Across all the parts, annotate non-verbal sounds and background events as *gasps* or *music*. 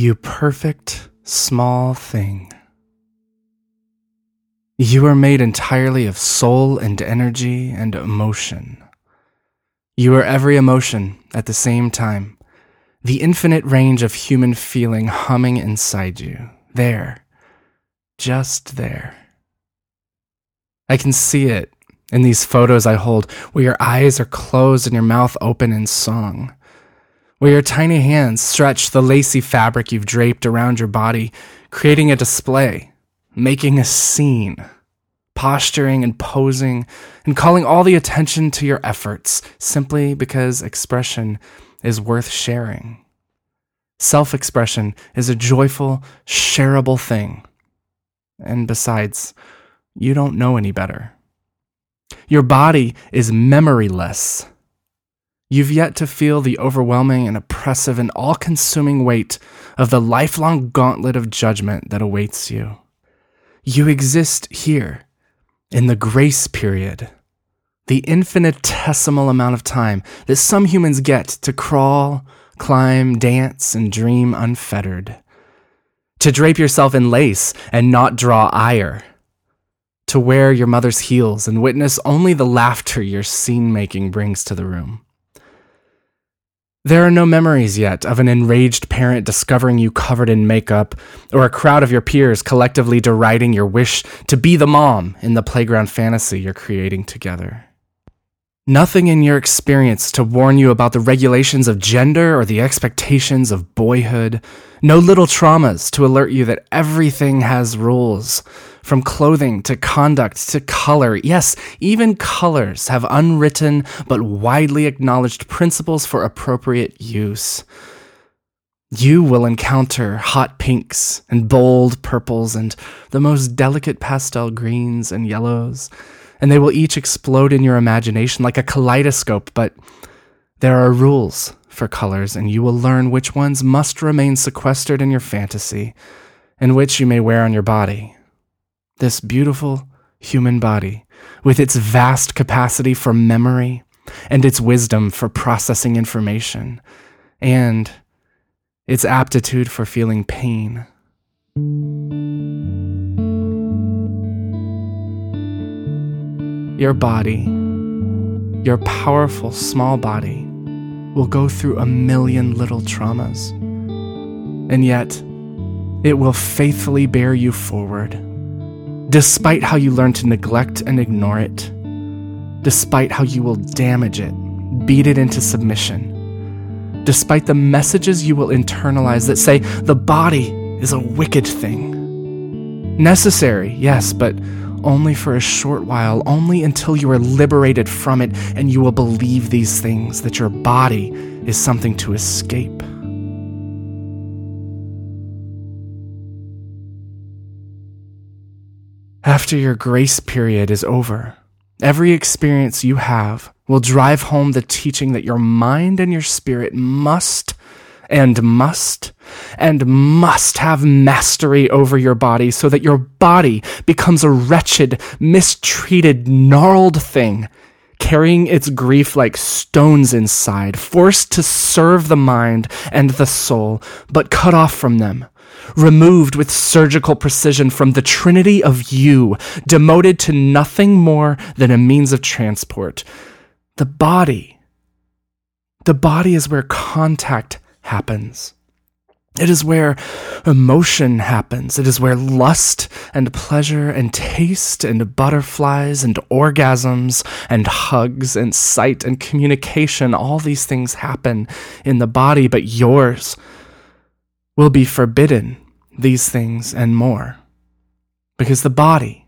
You perfect small thing. You are made entirely of soul and energy and emotion. You are every emotion at the same time, the infinite range of human feeling humming inside you, there, just there. I can see it in these photos I hold, where your eyes are closed and your mouth open in song, where your tiny hands stretch the lacy fabric you've draped around your body, creating a display, making a scene, posturing and posing, and calling all the attention to your efforts simply because expression is worth sharing. Self expression is a joyful, shareable thing. And besides, you don't know any better. Your body is memoryless. You've yet to feel the overwhelming and oppressive and all consuming weight of the lifelong gauntlet of judgment that awaits you. You exist here, in the grace period, the infinitesimal amount of time that some humans get to crawl, climb, dance, and dream unfettered. To drape yourself in lace and not draw ire to wear your mother's heels and witness only the laughter your scene making brings to the room. There are no memories yet of an enraged parent discovering you covered in makeup, or a crowd of your peers collectively deriding your wish to be the mom in the playground fantasy you're creating together. Nothing in your experience to warn you about the regulations of gender or the expectations of boyhood. No little traumas to alert you that everything has rules. From clothing to conduct to color. Yes, even colors have unwritten but widely acknowledged principles for appropriate use. You will encounter hot pinks and bold purples and the most delicate pastel greens and yellows and they will each explode in your imagination like a kaleidoscope, but there are rules for colors, and you will learn which ones must remain sequestered in your fantasy and which you may wear on your body. This beautiful human body, with its vast capacity for memory and its wisdom for processing information, and its aptitude for feeling pain. Your body, your powerful small body, will go through a million little traumas. And yet, it will faithfully bear you forward, despite how you learn to neglect and ignore it, despite how you will damage it, beat it into submission, despite the messages you will internalize that say the body is a wicked thing. Necessary, yes, but only for a short while, only until you are liberated from it and you will believe these things that your body is something to escape. After your grace period is over, every experience you have will drive home the teaching that your mind and your spirit must and must and must have mastery over your body so that your body becomes a wretched, mistreated, gnarled thing, carrying its grief like stones inside, forced to serve the mind and the soul, but cut off from them. Removed with surgical precision from the trinity of you, demoted to nothing more than a means of transport. The body. The body is where contact happens. It is where emotion happens. It is where lust and pleasure and taste and butterflies and orgasms and hugs and sight and communication, all these things happen in the body, but yours will be forbidden these things and more. Because the body,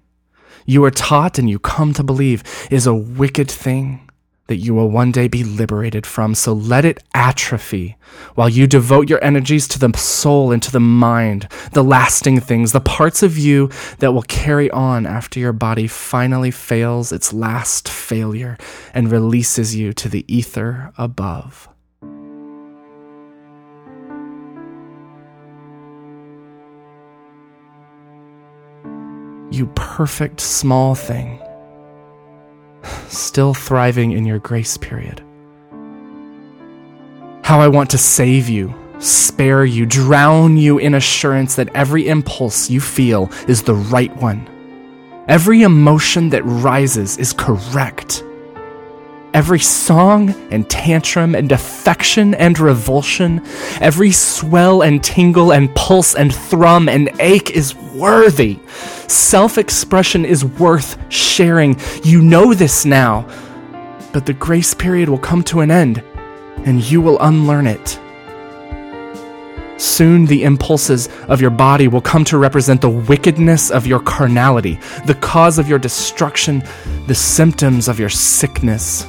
you are taught and you come to believe, is a wicked thing that you will one day be liberated from. So let it atrophy while you devote your energies to the soul and to the mind, the lasting things, the parts of you that will carry on after your body finally fails its last failure and releases you to the ether above. You perfect small thing still thriving in your grace period. How I want to save you spare you, drown you in assurance that every impulse you feel is the right one. Every emotion that rises is correct. Every song and tantrum and affection and revulsion, every swell and tingle and pulse and thrum and ache is worthy. Self expression is worth sharing. You know this now. But the grace period will come to an end, and you will unlearn it. Soon the impulses of your body will come to represent the wickedness of your carnality, the cause of your destruction, the symptoms of your sickness.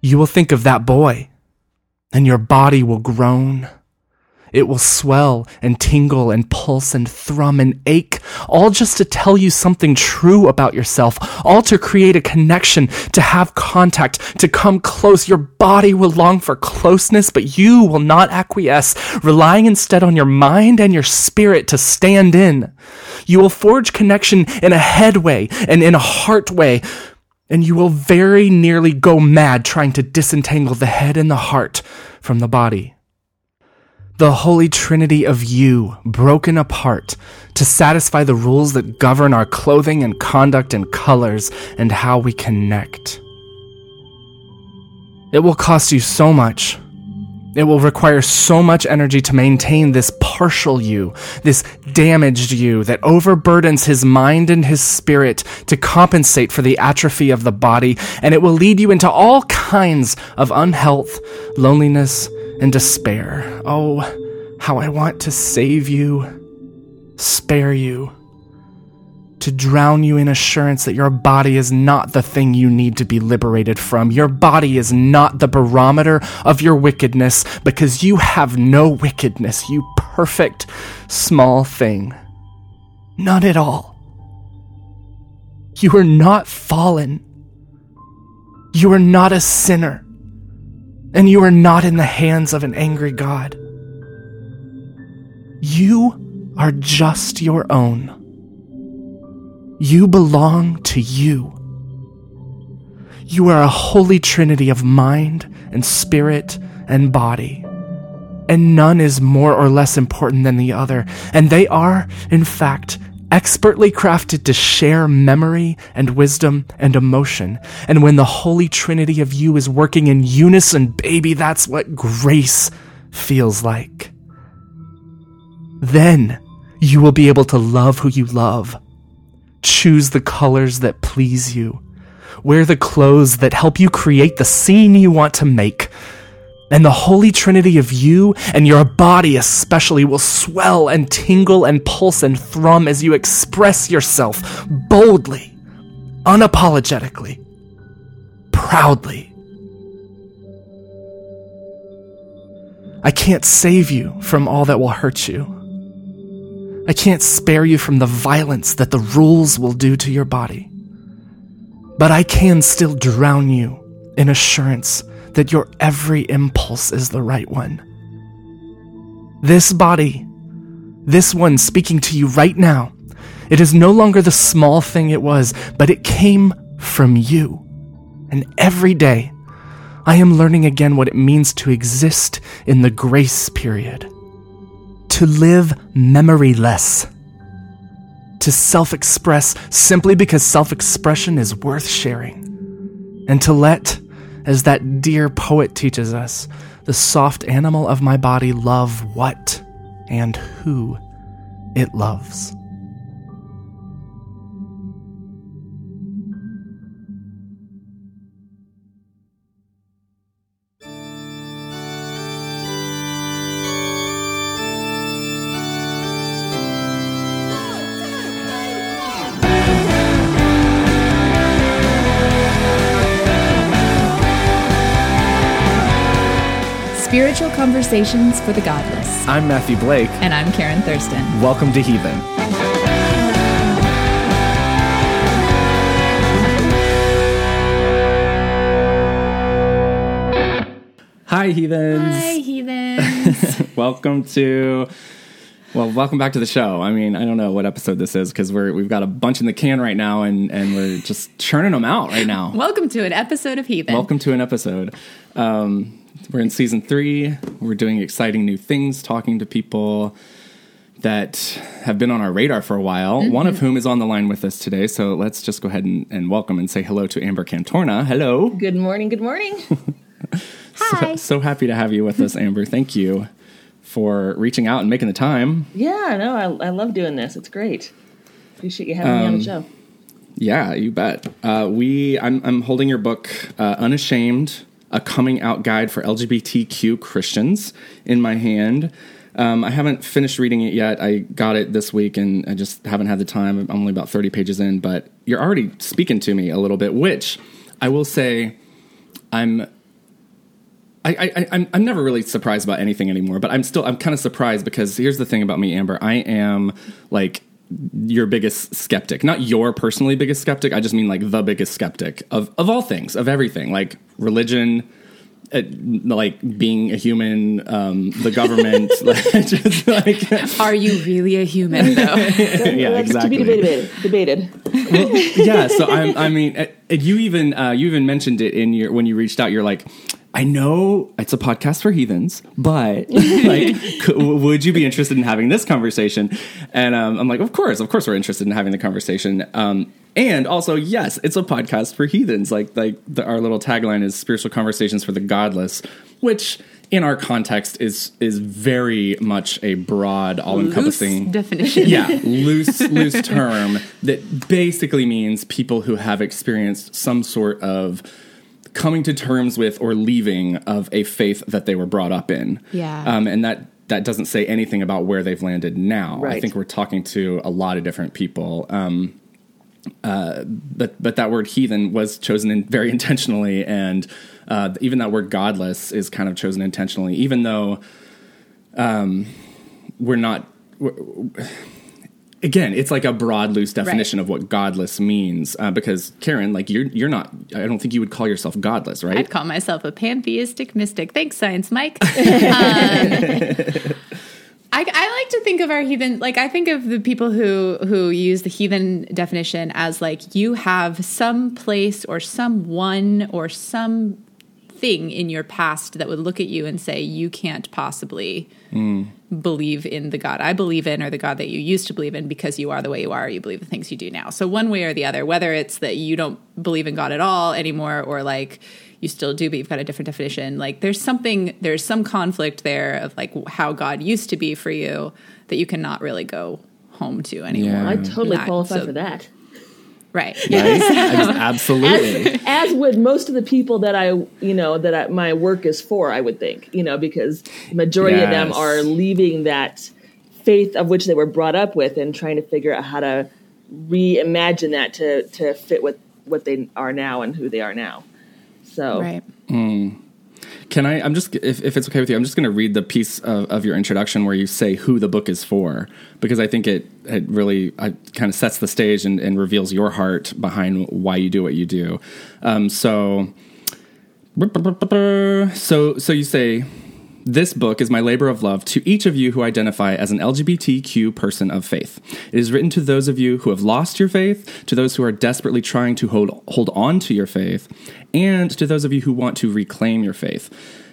You will think of that boy, and your body will groan. It will swell and tingle and pulse and thrum and ache, all just to tell you something true about yourself, all to create a connection, to have contact, to come close. Your body will long for closeness, but you will not acquiesce, relying instead on your mind and your spirit to stand in. You will forge connection in a head way and in a heart way, and you will very nearly go mad trying to disentangle the head and the heart from the body. The holy trinity of you broken apart to satisfy the rules that govern our clothing and conduct and colors and how we connect. It will cost you so much it will require so much energy to maintain this partial you, this damaged you that overburdens his mind and his spirit to compensate for the atrophy of the body, and it will lead you into all kinds of unhealth, loneliness, and despair. Oh, how I want to save you, spare you to drown you in assurance that your body is not the thing you need to be liberated from. Your body is not the barometer of your wickedness because you have no wickedness, you perfect small thing. None at all. You are not fallen. You are not a sinner. And you are not in the hands of an angry God. You are just your own. You belong to you. You are a holy trinity of mind and spirit and body. And none is more or less important than the other. And they are, in fact, expertly crafted to share memory and wisdom and emotion. And when the Holy Trinity of you is working in unison, baby, that's what grace feels like. Then you will be able to love who you love Choose the colors that please you. Wear the clothes that help you create the scene you want to make. And the Holy Trinity of you and your body especially will swell and tingle and pulse and thrum as you express yourself boldly, unapologetically, proudly. I can't save you from all that will hurt you. I can't spare you from the violence that the rules will do to your body. But I can still drown you in assurance that your every impulse is the right one. This body, this one speaking to you right now, it is no longer the small thing it was, but it came from you. And every day, I am learning again what it means to exist in the grace period to live memoryless, to self express simply because self expression is worth sharing, and to let, as that dear poet teaches us, the soft animal of my body love what and who it loves. Spiritual Conversations for the Godless. I'm Matthew Blake. And I'm Karen Thurston. Welcome to Heathen. Hi, Heathens. Hi, Heathens. *laughs* Welcome to Well, welcome back to the show. I mean, I don't know what episode this is because we're we've got a bunch in the can right now, and and we're just churning them out right now. Welcome to an episode of Heathen. Welcome to an episode. Um, we're in season three. We're doing exciting new things, talking to people that have been on our radar for a while. One of whom is on the line with us today. So let's just go ahead and, and welcome and say hello to Amber Cantorna. Hello. Good morning. Good morning. *laughs* So, so happy to have you with us, Amber. Thank you for reaching out and making the time. yeah, no, I, I love doing this. It's great. Appreciate you having me on the show. Yeah, you bet. Uh, we, I'm, I'm holding your book, uh, "Unashamed: A Coming Out Guide for LGBTQ Christians," in my hand. Um, I haven't finished reading it yet. I got it this week, and I just haven't had the time. I'm only about 30 pages in, but you're already speaking to me a little bit. Which I will say, I'm. I, I, I'm, I'm never really surprised about anything anymore, but I'm still I'm kind of surprised because here's the thing about me, Amber. I am like your biggest skeptic not your personally biggest skeptic i just mean like the biggest skeptic of of all things of everything like religion uh, like being a human um the government *laughs* like *laughs* just like Are you really a human, though? *laughs* yeah That's exactly To be debated. Debated. well, yeah so I'm, i mean uh, you even uh, you even mentioned it in your when you reached out you're like I know it's a podcast for heathens, but *laughs* like, could, would you be interested in having this conversation? And um, I'm like, of course, of course, we're interested in having the conversation. Um, and also, yes, it's a podcast for heathens. Like, like the, our little tagline is "Spiritual Conversations for the Godless," which, in our context, is is very much a broad, all encompassing definition. yeah, loose loose term that basically means people who have experienced some sort of coming to terms with or leaving of a faith that they were brought up in. Yeah. Um, and that that doesn't say anything about where they've landed now. I think we're talking to a lot of different people. Um, uh, but but that word heathen was chosen in very *laughs* intentionally, and uh, even that word godless is kind of chosen intentionally, even though um, we're not. We're, again, it's like a broad, loose definition of what godless means. Uh, because Karen, like you're you're not. I don't think you would call yourself godless, right? I'd call myself a pantheistic mystic. Thanks, Science Mike. *laughs* Um, I, I like to think of our heathen like I think of the people who who use the heathen definition as like you have some place or someone or some thing in your past that would look at you and say you can't possibly believe in the God I believe in or the God that you used to believe in because you are the way you are, you believe the things you do now. So one way or the other, whether it's that you don't believe in God at all anymore or like you still do, but you've got a different definition. Like there's something, there's some conflict there of like how God used to be for you that you cannot really go home to anymore. Yeah. I totally Not- qualify so- for that. Right. *laughs* Right? *laughs* Ex- Absolutely. As would most of the people that I, you know, that I, my work is for, I would think, you know, because the majority of them are leaving that faith of which they were brought up with and trying to figure out how to reimagine that to, to fit with what they are now and who they are now. So, Right. Mm. Can I? I'm just if, if it's okay with you, I'm just going to read the piece of, of your introduction where you say who the book is for because I think it it really uh, kind of sets the stage and, and reveals your heart behind why you do what you do. Um, so, so so you say this book is my labor of love to each of you who identify as an LGBTQ person of faith. It is written to those of you who have lost your faith, to those who are desperately trying to hold, hold on to your faith, and to those of you who want to reclaim your faith.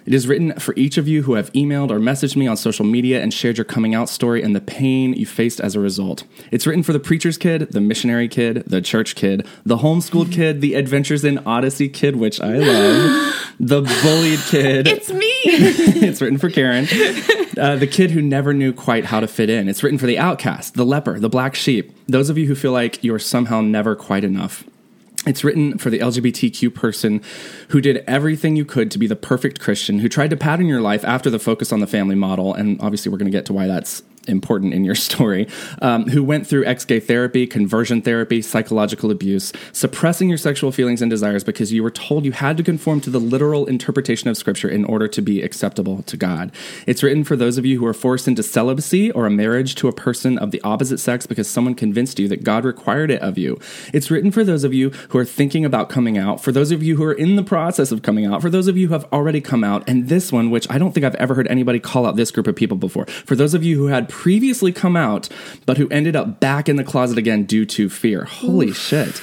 It is written for each of you who have emailed or messaged me on social media and shared your coming out story and the pain you faced as a result. It's written for the preacher's kid, the missionary kid, the church kid, the homeschooled kid, the adventures in Odyssey kid, which I love, the bullied kid *laughs* It's me. *laughs* it's written for Karen, uh, the kid who never knew quite how to fit in. It's written for the outcast, the leper, the black sheep, those of you who feel like you're somehow never quite enough. It's written for the LGBTQ person who did everything you could to be the perfect Christian, who tried to pattern your life after the focus on the family model. And obviously, we're going to get to why that's important in your *laughs* story, um, who went through ex gay therapy, conversion therapy, psychological abuse, suppressing your sexual feelings and desires because you were told you had to conform to the literal interpretation of Scripture in order to be acceptable to God. It's written for those of you who are forced into celibacy or a marriage to a person of the opposite sex because someone convinced you that God required it of you. It's written for those of you who are thinking about coming out, for those of you who are in the process of coming out, for those of you who have already come out, and this one, which I don't think I've ever heard anybody call out this group of people before, for those of you who had previously come out, but who ended up back in the closet again due to fear. Holy shit.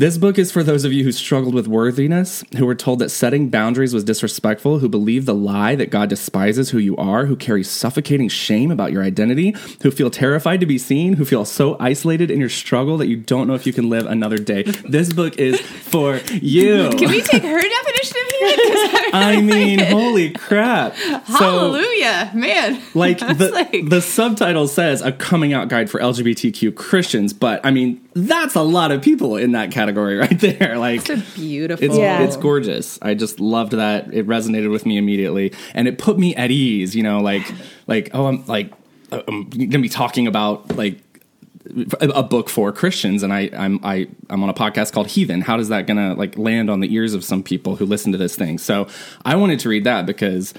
This book is for those of you who struggled with worthiness, who were told that setting boundaries was disrespectful, who believe the lie that God despises who you are, who carry suffocating shame about your identity, who feel terrified to be seen, who feel so isolated in your struggle that you don't know if you can live another day. This book is for you. Can we take her definition of heathen? *laughs* I mean, holy crap. Hallelujah, man. Like *laughs* the, like- the subtitle says a coming out guide for LGBTQ Christians, but I mean, that's a lot of people in that category *laughs* right there. Like It's a beautiful. it's Yeah. it's gorgeous. I just loved that. It resonated with me immediately, and it put me at ease. You know, like like oh, I'm like I'm gonna be talking about like a a book for Christians, and I I'm I I'm on a podcast called Heathen. How does that gonna like land on the ears of some people who listen to this thing? So I wanted to read that because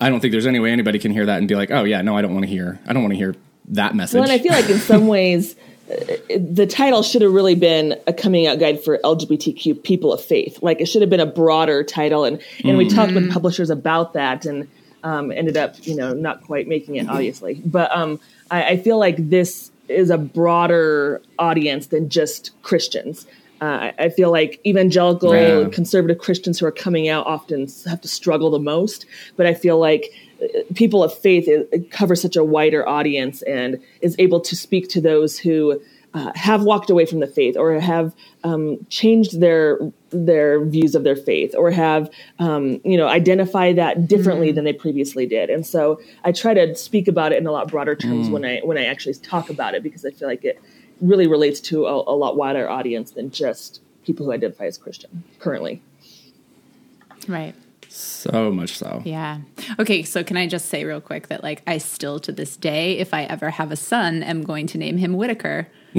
I don't think there's any way anybody can hear that and be like, oh yeah, no, I don't want to hear. I don't want to hear that message. Well, and I feel like in some *laughs* ways, uh, the title should have really been a coming out guide for LGBTQ people of faith. Like it should have been a broader title, and and we talked with publishers about that, and um, ended up, you know, not quite making it, obviously. But um, I, I feel like this is a broader audience than just Christians. Uh, I- feel like evangelical, Yeah. conservative Christians who are coming out often have to struggle the most. But I feel like people of faith it, it covers such a wider audience and is able to speak to those who uh, have walked away from the faith or have um, changed their their views of their faith or have um, you know identify that differently than they previously did. And so I try to speak about it in a lot broader terms when I when I actually talk about it because I feel like it really relates to a, a lot wider audience than just people who identify as Christian currently. right. So much so. Yeah. Okay. So can I just say real quick that like I still to this day, if I ever have a son, am going to name him Whittaker. *laughs*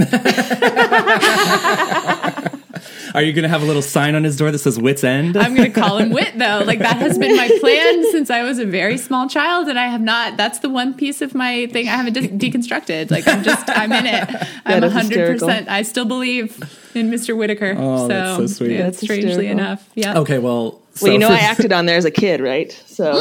Are you going to have a little sign on his door that says "Whit's End"? I'm going to call him Wit though. Like that has been my plan *laughs* since I was a very small child, and I have not. That's the one piece of my thing I haven't de- deconstructed. Like I'm just, I'm in it. *laughs* I'm That is hundred hysterical. percent. I still believe in Mr. Whittaker. Oh, so, that's so sweet. Yeah, That's strangely hysterical. enough, yeah. okay, well, so Well, you know, I *laughs* acted on there as a kid, right? So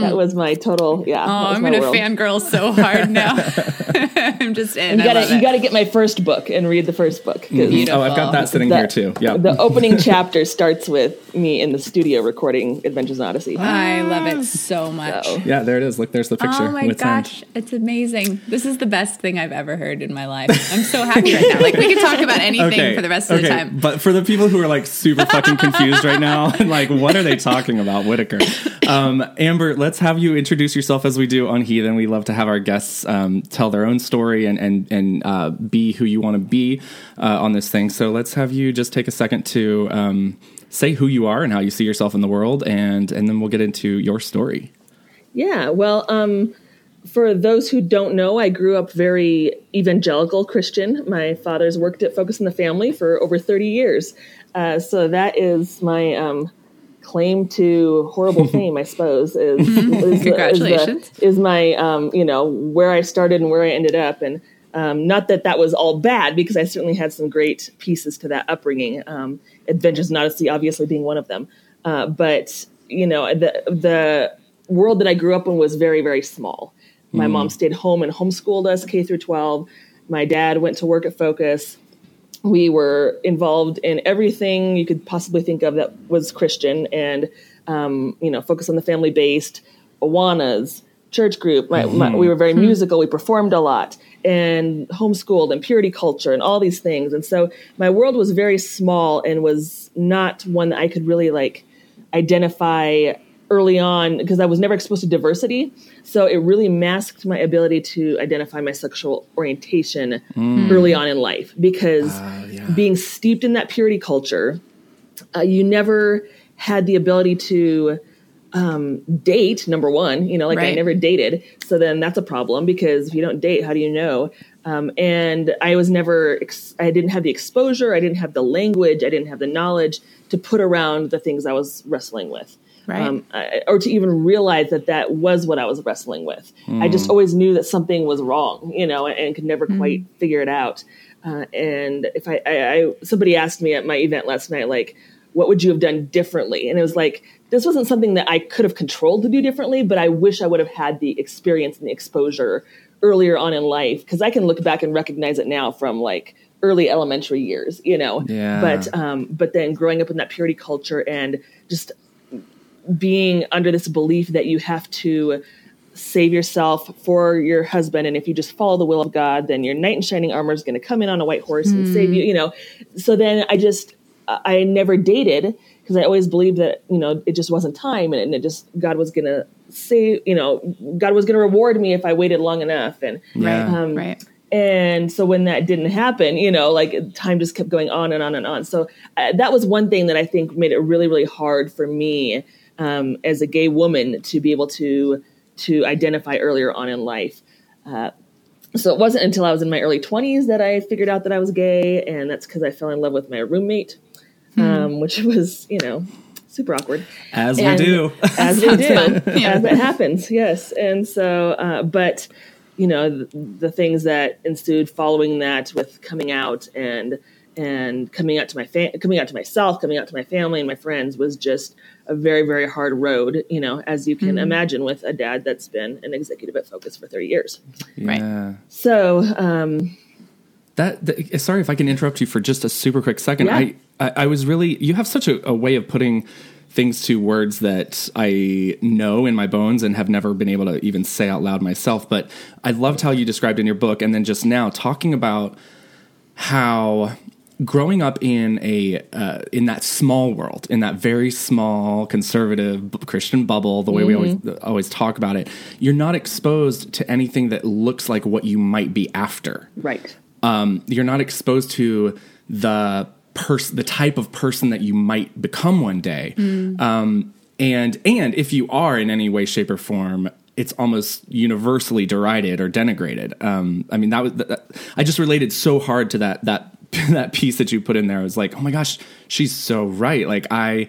that was my total. Yeah, Oh, I'm my gonna world. fangirl so hard now. *laughs* I'm just in. You gotta, you it. gotta get my first book and read the first book. 'cause mm-hmm. Oh, I've got that sitting the- here too. Yeah. The opening *laughs* chapter starts with me in the studio recording Adventures in Odyssey. I love it so much. So- yeah, there it is. Look, there's the picture. Oh my Whit's End. gosh, it's amazing. This is the best thing I've ever heard in my life. I'm so happy right now. Like we could talk about anything for the rest of the time. But for the people who are like super fucking confused right now, and like, what are they talking about, Whittaker? Um, Amber, let's have you introduce yourself as we do on Heathen. We love to have our guests um, tell their own story and and and uh, be who you want to be uh, on this thing. So let's have you just take a second to um, say who you are and how you see yourself in the world, and and then we'll get into your story. Yeah, well, um, for those who don't know, I grew up very evangelical Christian. My father's worked at Focus on the Family for over 30 years. Uh, so that is my um, claim to horrible *laughs* fame, I suppose. Is, is, *laughs* the- is the- Is, my, um, you know, where I started and where I ended up. And um, not that that was all bad, because I certainly had some great pieces to that upbringing. Um, Adventures in Odyssey, obviously, being one of them. Uh, but, you know, the, the world that I grew up in was very, very small. My mom stayed home and homeschooled us K through 12. My dad went to work at Focus. We were involved in everything you could possibly think of that was Christian and, um, you know, focus on the family based, Awanas, church group. My, my, we were very musical. We performed a lot and homeschooled and purity culture and all these things. And so my world was very small and was not one that I could really like identify early on because I was never exposed to diversity. So it really masked my ability to identify my sexual orientation early on in life because being steeped in that purity culture, uh, you never had the ability to um, date, number one. You know, like I never dated. So then that's a problem because if you don't date, how do you know? Um, and I was never, ex- I didn't have the exposure, I didn't have the language, I didn't have the knowledge to put around the things I was wrestling with. Right. Um, I, or to even realize that that was what I was wrestling with. I just always knew that something was wrong, you know, and, could never quite figure it out. Uh, and if I, I, I, somebody asked me at my event last night, like, what would you have done differently? And it was like, this wasn't something that I could have controlled to do differently, but I wish I would have had the experience and the exposure earlier on in life because I can look back and recognize it now from like early elementary years, you know. Yeah. But um, but then growing up in that purity culture and just being under this belief that you have to save yourself for your husband and if you just follow the will of god then your knight in shining armor is going to come in on a white horse and save you you know so then i just i never dated because i always believed that you know it just wasn't time and it just god was going to say you know god was going to reward me if i waited long enough and Yeah. um, right. and so when that didn't happen, you know, like time just kept going on and on and on. So uh, that was one thing that I think made it really, really hard for me um, as a gay woman to be able to to identify earlier on in life. Uh, so it wasn't until I was in my early 20s that I figured out that I was gay, and that's because I fell in love with my roommate, um, which was, you know, super awkward As we do. *laughs* as we do, Yeah. as it happens. Yes, and so, uh, but you know, the, the things that ensued following that with coming out and and coming out to my fa- coming out to myself, coming out to my family and my friends was just a very very hard road. You know, as you can imagine, with a dad that's been an executive at Focus for thirty years. Right. So, um, That, that sorry if I can interrupt you for just a super quick second. Yeah. I, I I was really you have such a, a way of putting things to words that I know in my bones and have never been able to even say out loud myself. But I loved how you described in your book, and then just now talking about how growing up in a uh, in that small world, in that very small conservative Christian bubble, the way we always always talk about it, you're not exposed to anything that looks like what you might be after right, um, you're not exposed to the person, the type of person that you might become one day. Um, and and if you are in any way, shape, or form, it's almost universally derided or denigrated. Um, I mean, that was that, I just related so hard to that that *laughs* that piece that you put in there. Was like, oh my gosh, she's so right. Like I.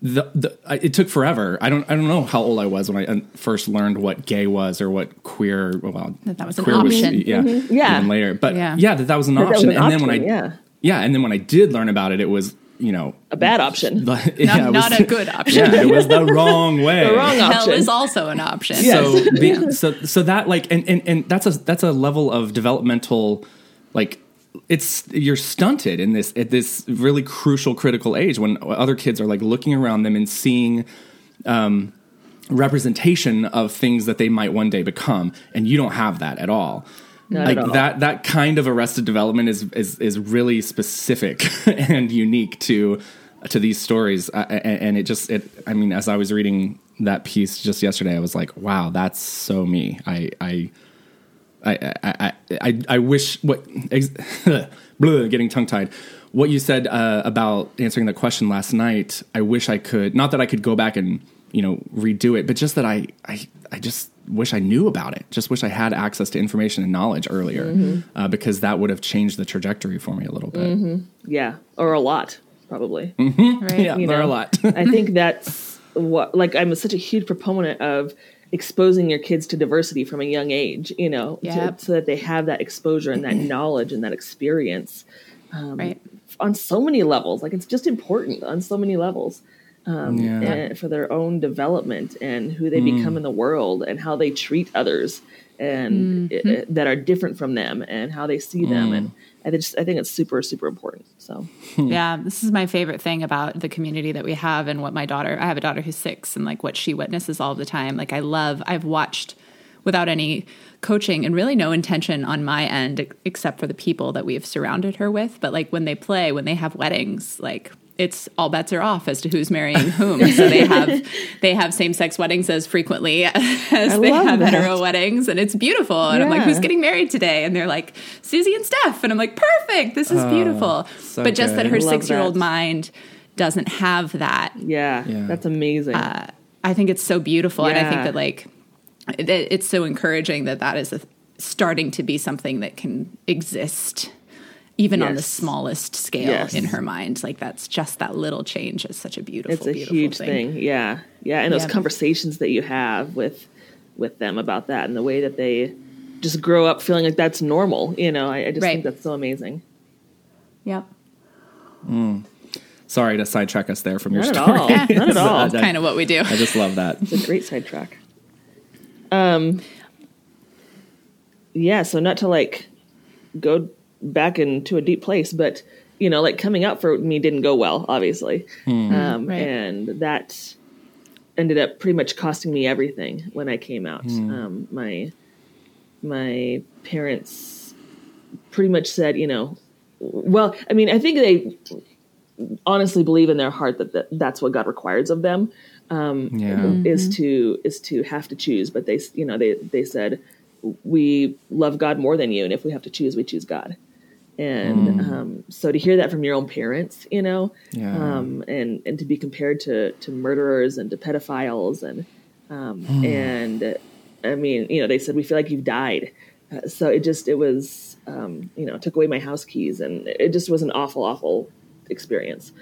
The, the I, it took forever. I don't I don't know how old I was when I uh, first learned what gay was or what queer. Well, That that was an queer option. yeah, Yeah. even later. But Yeah. yeah, that that was an that was option. an and then when I yeah. yeah, and then when I did learn about it, it was you know a bad option, *laughs* the- Not, yeah, not was- a good *laughs* option. Yeah, it was the wrong way. the wrong Hell option. is also an option. So the, so so that like and, and and that's a that's a level of developmental like it's you're stunted in this at this really crucial critical age when other kids are like looking around them and seeing um, representation of things that they might one day become and you don't have that at all. Not like at all. that that kind of arrested development is is is really specific *laughs* and unique to to these stories. Uh, and, and it just it i mean as i was reading that piece just yesterday i was like wow that's so me. I i I, I, I, I, wish what ex, *laughs* blah, getting tongue tied. What you said uh, about answering the question last night, I wish I could. Not that I could go back and you know redo it, but just that I, I, I just wish I knew about it. Just wish I had access to information and knowledge earlier, uh, because that would have changed the trajectory for me a little bit. yeah, or a lot probably. Right. Yeah, you there are a lot. I think *laughs* that's what like I'm such a huge proponent of exposing your kids to diversity from a young age, you know, to- so that they have that exposure and that *clears throat* knowledge and that experience right. on so many levels. Like it's just important on so many levels. Um, Yeah. and for their own development and who they become in the world and how they treat others and Mm-hmm. it- that are different from them and how they see them and I just I think it's super super important. So hmm. Yeah, this is my favorite thing about the community that we have and what my daughter, I have a daughter who's six and like what she witnesses all the time. Like, I love, I've watched without any coaching and really no intention on my end except for the people that we've surrounded her with. But like when they play, when they have weddings, like, it's all bets are off as to who's marrying whom. so they *laughs* have they have same sex weddings as frequently *laughs* as they have that. hetero weddings, and it's beautiful. And I'm like, who's getting married today? And they're like, Susie and Steph, and I'm like, perfect. This is oh, beautiful. so but just that her six year old mind doesn't have that. yeah, Yeah. that's amazing. Uh, I think it's so beautiful, and I think that like it, it's so encouraging that that is a, starting to be something that can exist. Even on the smallest scale Yes. in her mind, like that's just that little change is such a beautiful, it's a beautiful huge thing. thing. Yeah, yeah, and those Yeah. conversations that you have with with them about that and the way that they just grow up feeling like that's normal. You know, I, I just Right. think that's so amazing. Yep. Sorry to sidetrack us there from your Not at story. all. Not at *laughs* all. I- Kind of what we do. I just love that. It's a great sidetrack. Um, yeah, so not to like go back into a deep place, but you know, like coming out for me didn't go well, obviously, um, Right. and that ended up pretty much costing me everything when I came out. Um, my my parents pretty much said, you know, well, I mean, I think they honestly believe in their heart that, that that's what God requires of them Yeah. is to is to have to choose. But they, you know, they they said we love God more than you, and if we have to choose, we choose God. And um, so to hear that from your own parents, you know, Yeah. um, and and to be compared to to murderers and to pedophiles and um, and I mean, you know, they said we feel like you've died. Uh, so it just it was um, you know took away my house keys and it just was an awful awful experience.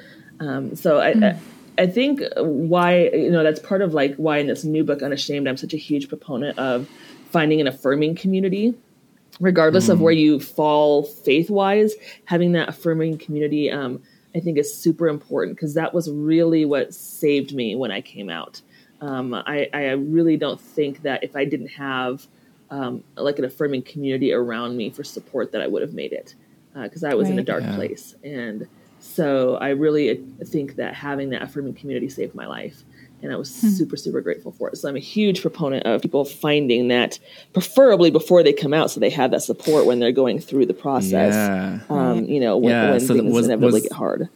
Um, so I, I I think why you know that's part of like why in this new book Unashamed I'm such a huge proponent of finding an affirming community regardless of where you fall faith wise, having that affirming community, um, I think is super important because that was really what saved me when I came out. Um, I, I really don't think that if I didn't have um, like an affirming community around me for support, that I would have made it because I was in a dark Yeah. place. And so I really think that having that affirming community saved my life. And I was super, super grateful for it. So I'm a huge proponent of people finding that, preferably before they come out, so they have that support when they're going through the process. Yeah. Um, you know, when, Yeah, when so things was- inevitably was- get hard.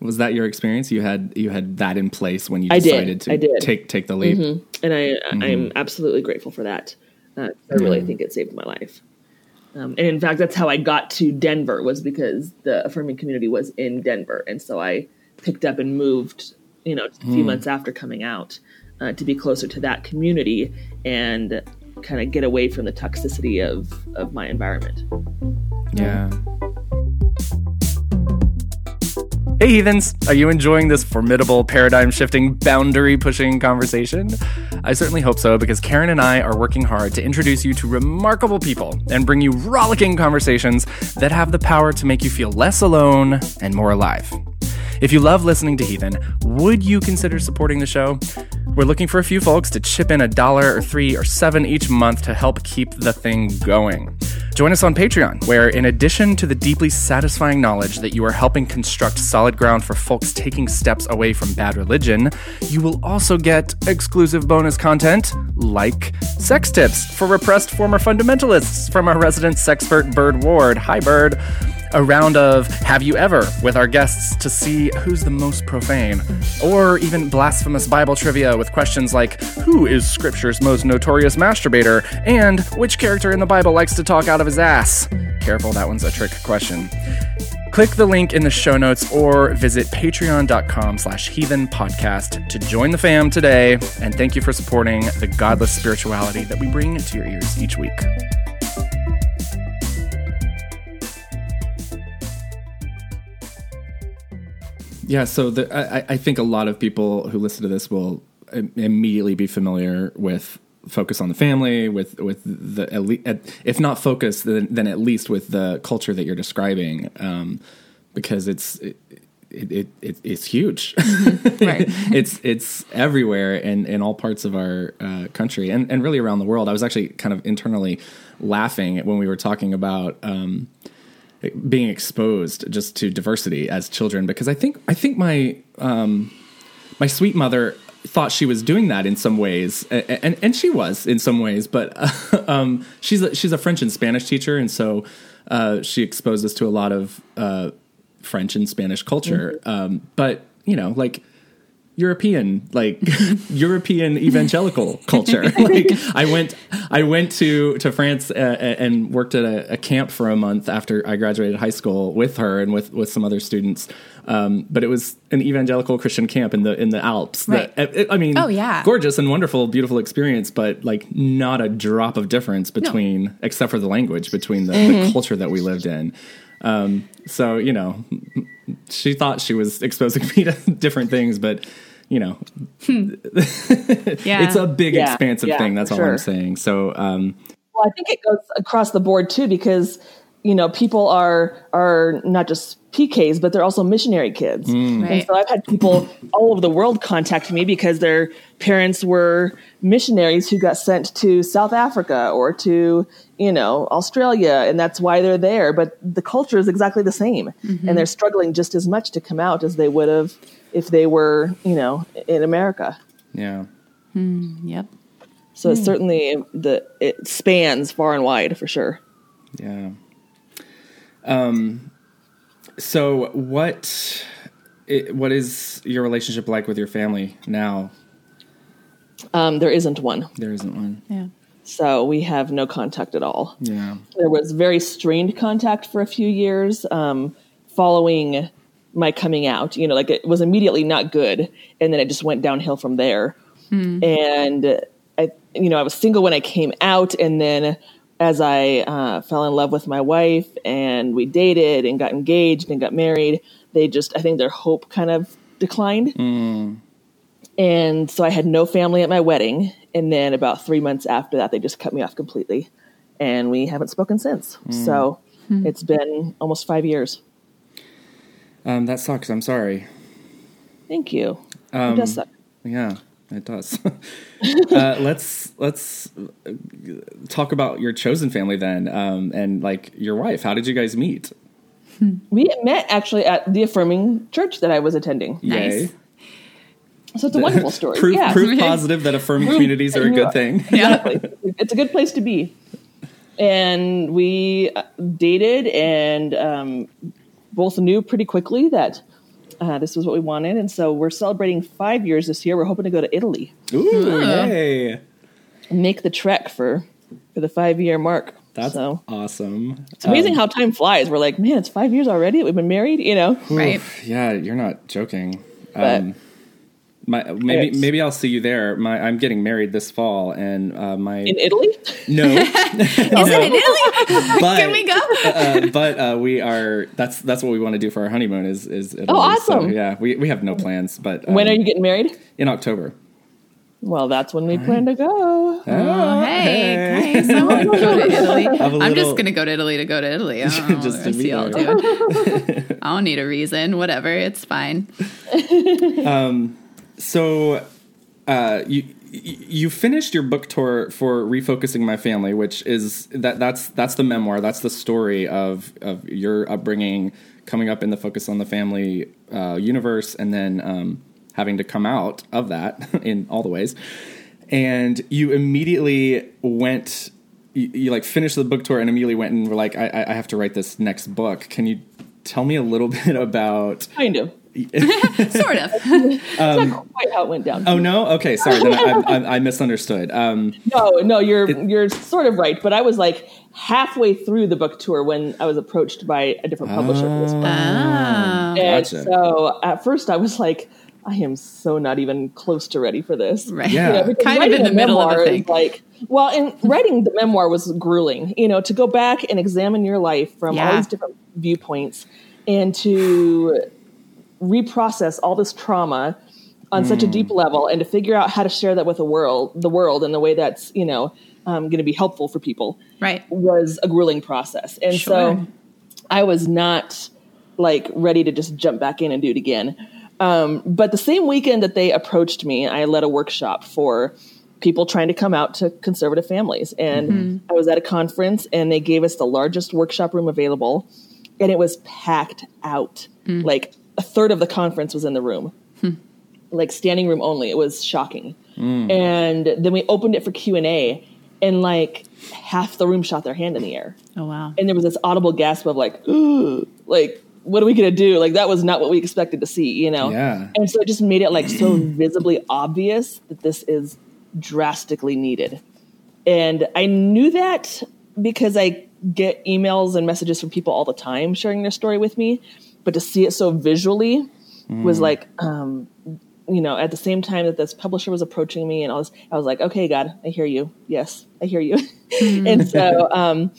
Was that your experience? You had you had that in place when you decided to take take the leap. and I Mm-hmm. I'm absolutely grateful for that. Uh, I really think it saved my life. Um, and in fact, that's how I got to Denver was because the affirming community was in Denver, and so I picked up and moved, you know, a few months after coming out uh, to be closer to that community and kind of get away from the toxicity of of my environment. Yeah. Hey, heathens! Are you enjoying this formidable, paradigm shifting, boundary pushing conversation? I certainly hope so, because Karen and I are working hard to introduce you to remarkable people and bring you rollicking conversations that have the power to make you feel less alone and more alive. If you love listening to Heathen, would you consider supporting the show? We're looking for a few folks to chip in a dollar or three or seven each month to help keep the thing going. Join us on Patreon, where in addition to the deeply satisfying knowledge that you are helping construct solid ground for folks taking steps away from bad religion, you will also get exclusive bonus content like sex tips for repressed former fundamentalists from our resident sexpert Bird Ward. Hi, Bird a round of Have You Ever with our guests to see who's the most profane, or even blasphemous Bible trivia with questions like Who is Scripture's most notorious masturbator, and which character in the Bible likes to talk out of his ass? Careful, that one's a trick question. Click the link in the show notes or visit patreon.com slash heathen podcast to join the fam today. And thank you for supporting the godless spirituality that we bring to your ears each week. Yeah, so the, I, I think a lot of people who listen to this will immediately be familiar with focus on the family, with with the if not focus, then, then at least with the culture that you're describing, um, because it's it, it, it, it it's huge. Right. *laughs* it's it's everywhere in, in all parts of our uh, country and, and really around the world. I was actually kind of internally laughing when we were talking about. Um, being exposed just to diversity as children because I think I think my um, my sweet mother thought she was doing that in some ways and and, and she was in some ways but *laughs* um, she's a, she's a French and Spanish teacher and so uh, she exposed us to a lot of uh, French and Spanish culture. Um, but you know like European, like *laughs* European evangelical culture. *laughs* like I went, I went to to France uh, and worked at a, a camp for a month after I graduated high school with her and with with some other students. Um, but it was an evangelical Christian camp in the in the Alps. that- Right. I mean, Oh, yeah. gorgeous and wonderful, beautiful experience, but like not a drop of difference between, except for the language, between the, the culture that we lived in. Um, so you know, she thought she was exposing *laughs* me to different things, but you know, *laughs* Yeah. it's a big, Yeah, expansive yeah, thing. That's for all I'm saying. So, um, Well, I think it goes across the board too, because you know, people are are not just PKs, but they're also missionary kids. Mm. And Right. so I've had people all over the world contact me because their parents were missionaries who got sent to South Africa or to, you know, Australia, and that's why they're there. But the culture is exactly the same, mm-hmm. and they're struggling just as much to come out as they would have if they were, you know, in America. Yeah. Hmm. Yep. So it's hmm. certainly the it spans far and wide for sure. Yeah. Um, so what, i what is your relationship like with your family now? Um, there isn't one, There isn't one. Yeah. so we have no contact at all. Yeah. there was very strained contact for a few years um, following my coming out. You know, like it was immediately not good, and then it just went downhill from there. And I, you know, I was single when I came out, and then as I uh, fell in love with my wife, and we dated and got engaged and got married, they just, I think their hope kind of declined. And so I had no family at my wedding. And then about three months after that, they just cut me off completely. And we haven't spoken since. So it's been almost five years. Um, that sucks. I'm sorry. Thank you. it does suck. Yeah, it does. *laughs* uh, let's let's uh, talk about your chosen family then, um, and like your wife. How did you guys meet? We met actually at the affirming church that I was attending. Nice. So it's a wonderful story. *laughs* proof, yeah. proof positive that affirming communities are a good thing. *laughs* exactly. it's a good place to be. And we uh, dated and um, both knew pretty quickly that uh, this was what we wanted. And so we're celebrating five years this year. We're hoping to go to Italy Ooh, yay! and make the trek for, for the five year mark. That's so awesome. it's amazing Um, how time flies. We're like, man, it's five years already. that We've been married, you know? Right. Yeah, you're not joking. But- Um, my maybe Yes. maybe I'll see you there. My I'm getting married this fall, and uh, my In Italy? no, *laughs* Is *laughs* it in Italy? but Can we go? uh, but uh, we are. That's that's what we want to do for our honeymoon. Is is Italy. Oh, awesome. So, yeah, we we have no plans, but um, when are you getting married? in October? Well, that's when we plan to go. Oh, hey, guys, *laughs* I want to go to Italy. a I'm just going to go to Italy to go to Italy. I don't Just to the be rest y'all there. doing. I don't need a reason. Whatever. It's fine. So, uh, you you finished your book tour for refocusing my family, which is that that's that's the memoir. That's the story of of your upbringing, coming up in the focus on the family uh, universe, and then um, having to come out of that *laughs* in all the ways. And you immediately went. You, you like finished the book tour and immediately went and were like, I, I have to write this next book. Can you tell me a little *laughs* bit about Kind of. *laughs* Sort of. *laughs* It's not quite how it went down. Oh no! Okay, sorry. Then I, I, I misunderstood. Um, No, no, you're you're sort of right. But I was like halfway through the book tour when I was approached by a different publisher for this book. Ah. And gotcha. so at first I was like, I am so not even close to ready for this. Right. Yeah. You know, Kind of in the middle of memoir the thing. Like, well, and writing the memoir was grueling. You know, to go back and examine your life from all these different viewpoints and to reprocess all this trauma on such a Hmm. deep level and to figure out how to share that with the world, the world in a way that's you know um, going to be helpful for people Right. was a grueling process. And Sure. so I was not like ready to just jump back in and do it again. Um, but the same weekend that they approached me, I led a workshop for people trying to come out to conservative families. And I was at a conference and they gave us the largest workshop room available and it was packed out. Like a third of the conference was in the room. Like standing room only. It was shocking. Hmm. And then we opened it for Q&A and like half the room shot their hand in the air Oh, wow. and there was this audible gasp of like, "Ugh," *gasps* like what are we gonna do? Like that was not what we expected to see, you know. Yeah. And so it just made it like so *clears throat* visibly obvious that this is drastically needed. And I knew that because I get emails and messages from people all the time sharing their story with me, but to see it so visually was like, um, you know, at the same time that this publisher was approaching me and all this, I was like, okay, God, I hear you. Yes, I hear you. *laughs* and so, *laughs* um,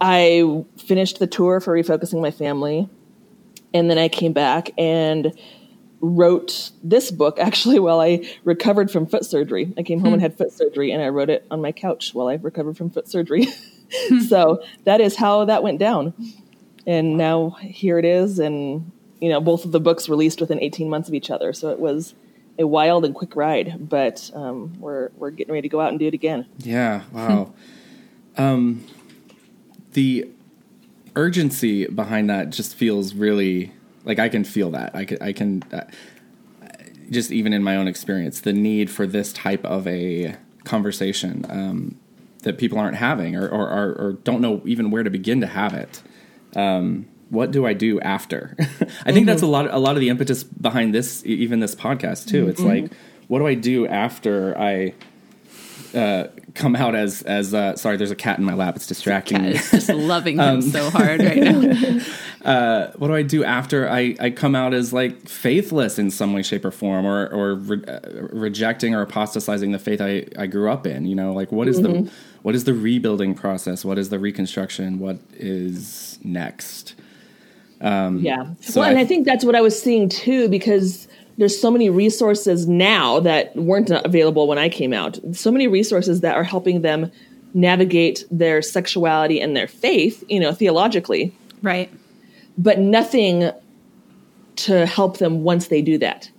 I finished the tour for refocusing my family, and then I came back and wrote this book actually while I recovered from foot surgery. I came home and had foot surgery, and I wrote it on my couch while I recovered from foot surgery. *laughs* so that is how that went down. And now here it is. And, you know, both of the books released within 18 months of each other. So it was a wild and quick ride, but um, we're, we're getting ready to go out and do it again. Yeah. Wow. *laughs* um, the urgency behind that just feels really like I can feel that. I can, I can, uh, just even in my own experience, the need for this type of a conversation um, that people aren't having or, or, or, or, don't know even where to begin to have it. Um, what do I do after? *laughs* I think mm-hmm. that's a lot. A lot of the impetus behind this, even this podcast too. It's mm-hmm. like, what do I do after I uh, come out as as uh, sorry. There's a cat in my lap. It's distracting cat me. Is just loving *laughs* him um, so hard right now. *laughs* uh, what do I do after I, I come out as like faithless in some way, shape, or form, or or re- uh, rejecting or apostatizing the faith I, I grew up in? You know, like what is mm-hmm. the what is the rebuilding process? What is the reconstruction? What is next? Um, yeah. So well, and I, I think that's what I was seeing too, because there's so many resources now that weren't available when I came out. So many resources that are helping them navigate their sexuality and their faith, you know, theologically. Right. But nothing to help them once they do that.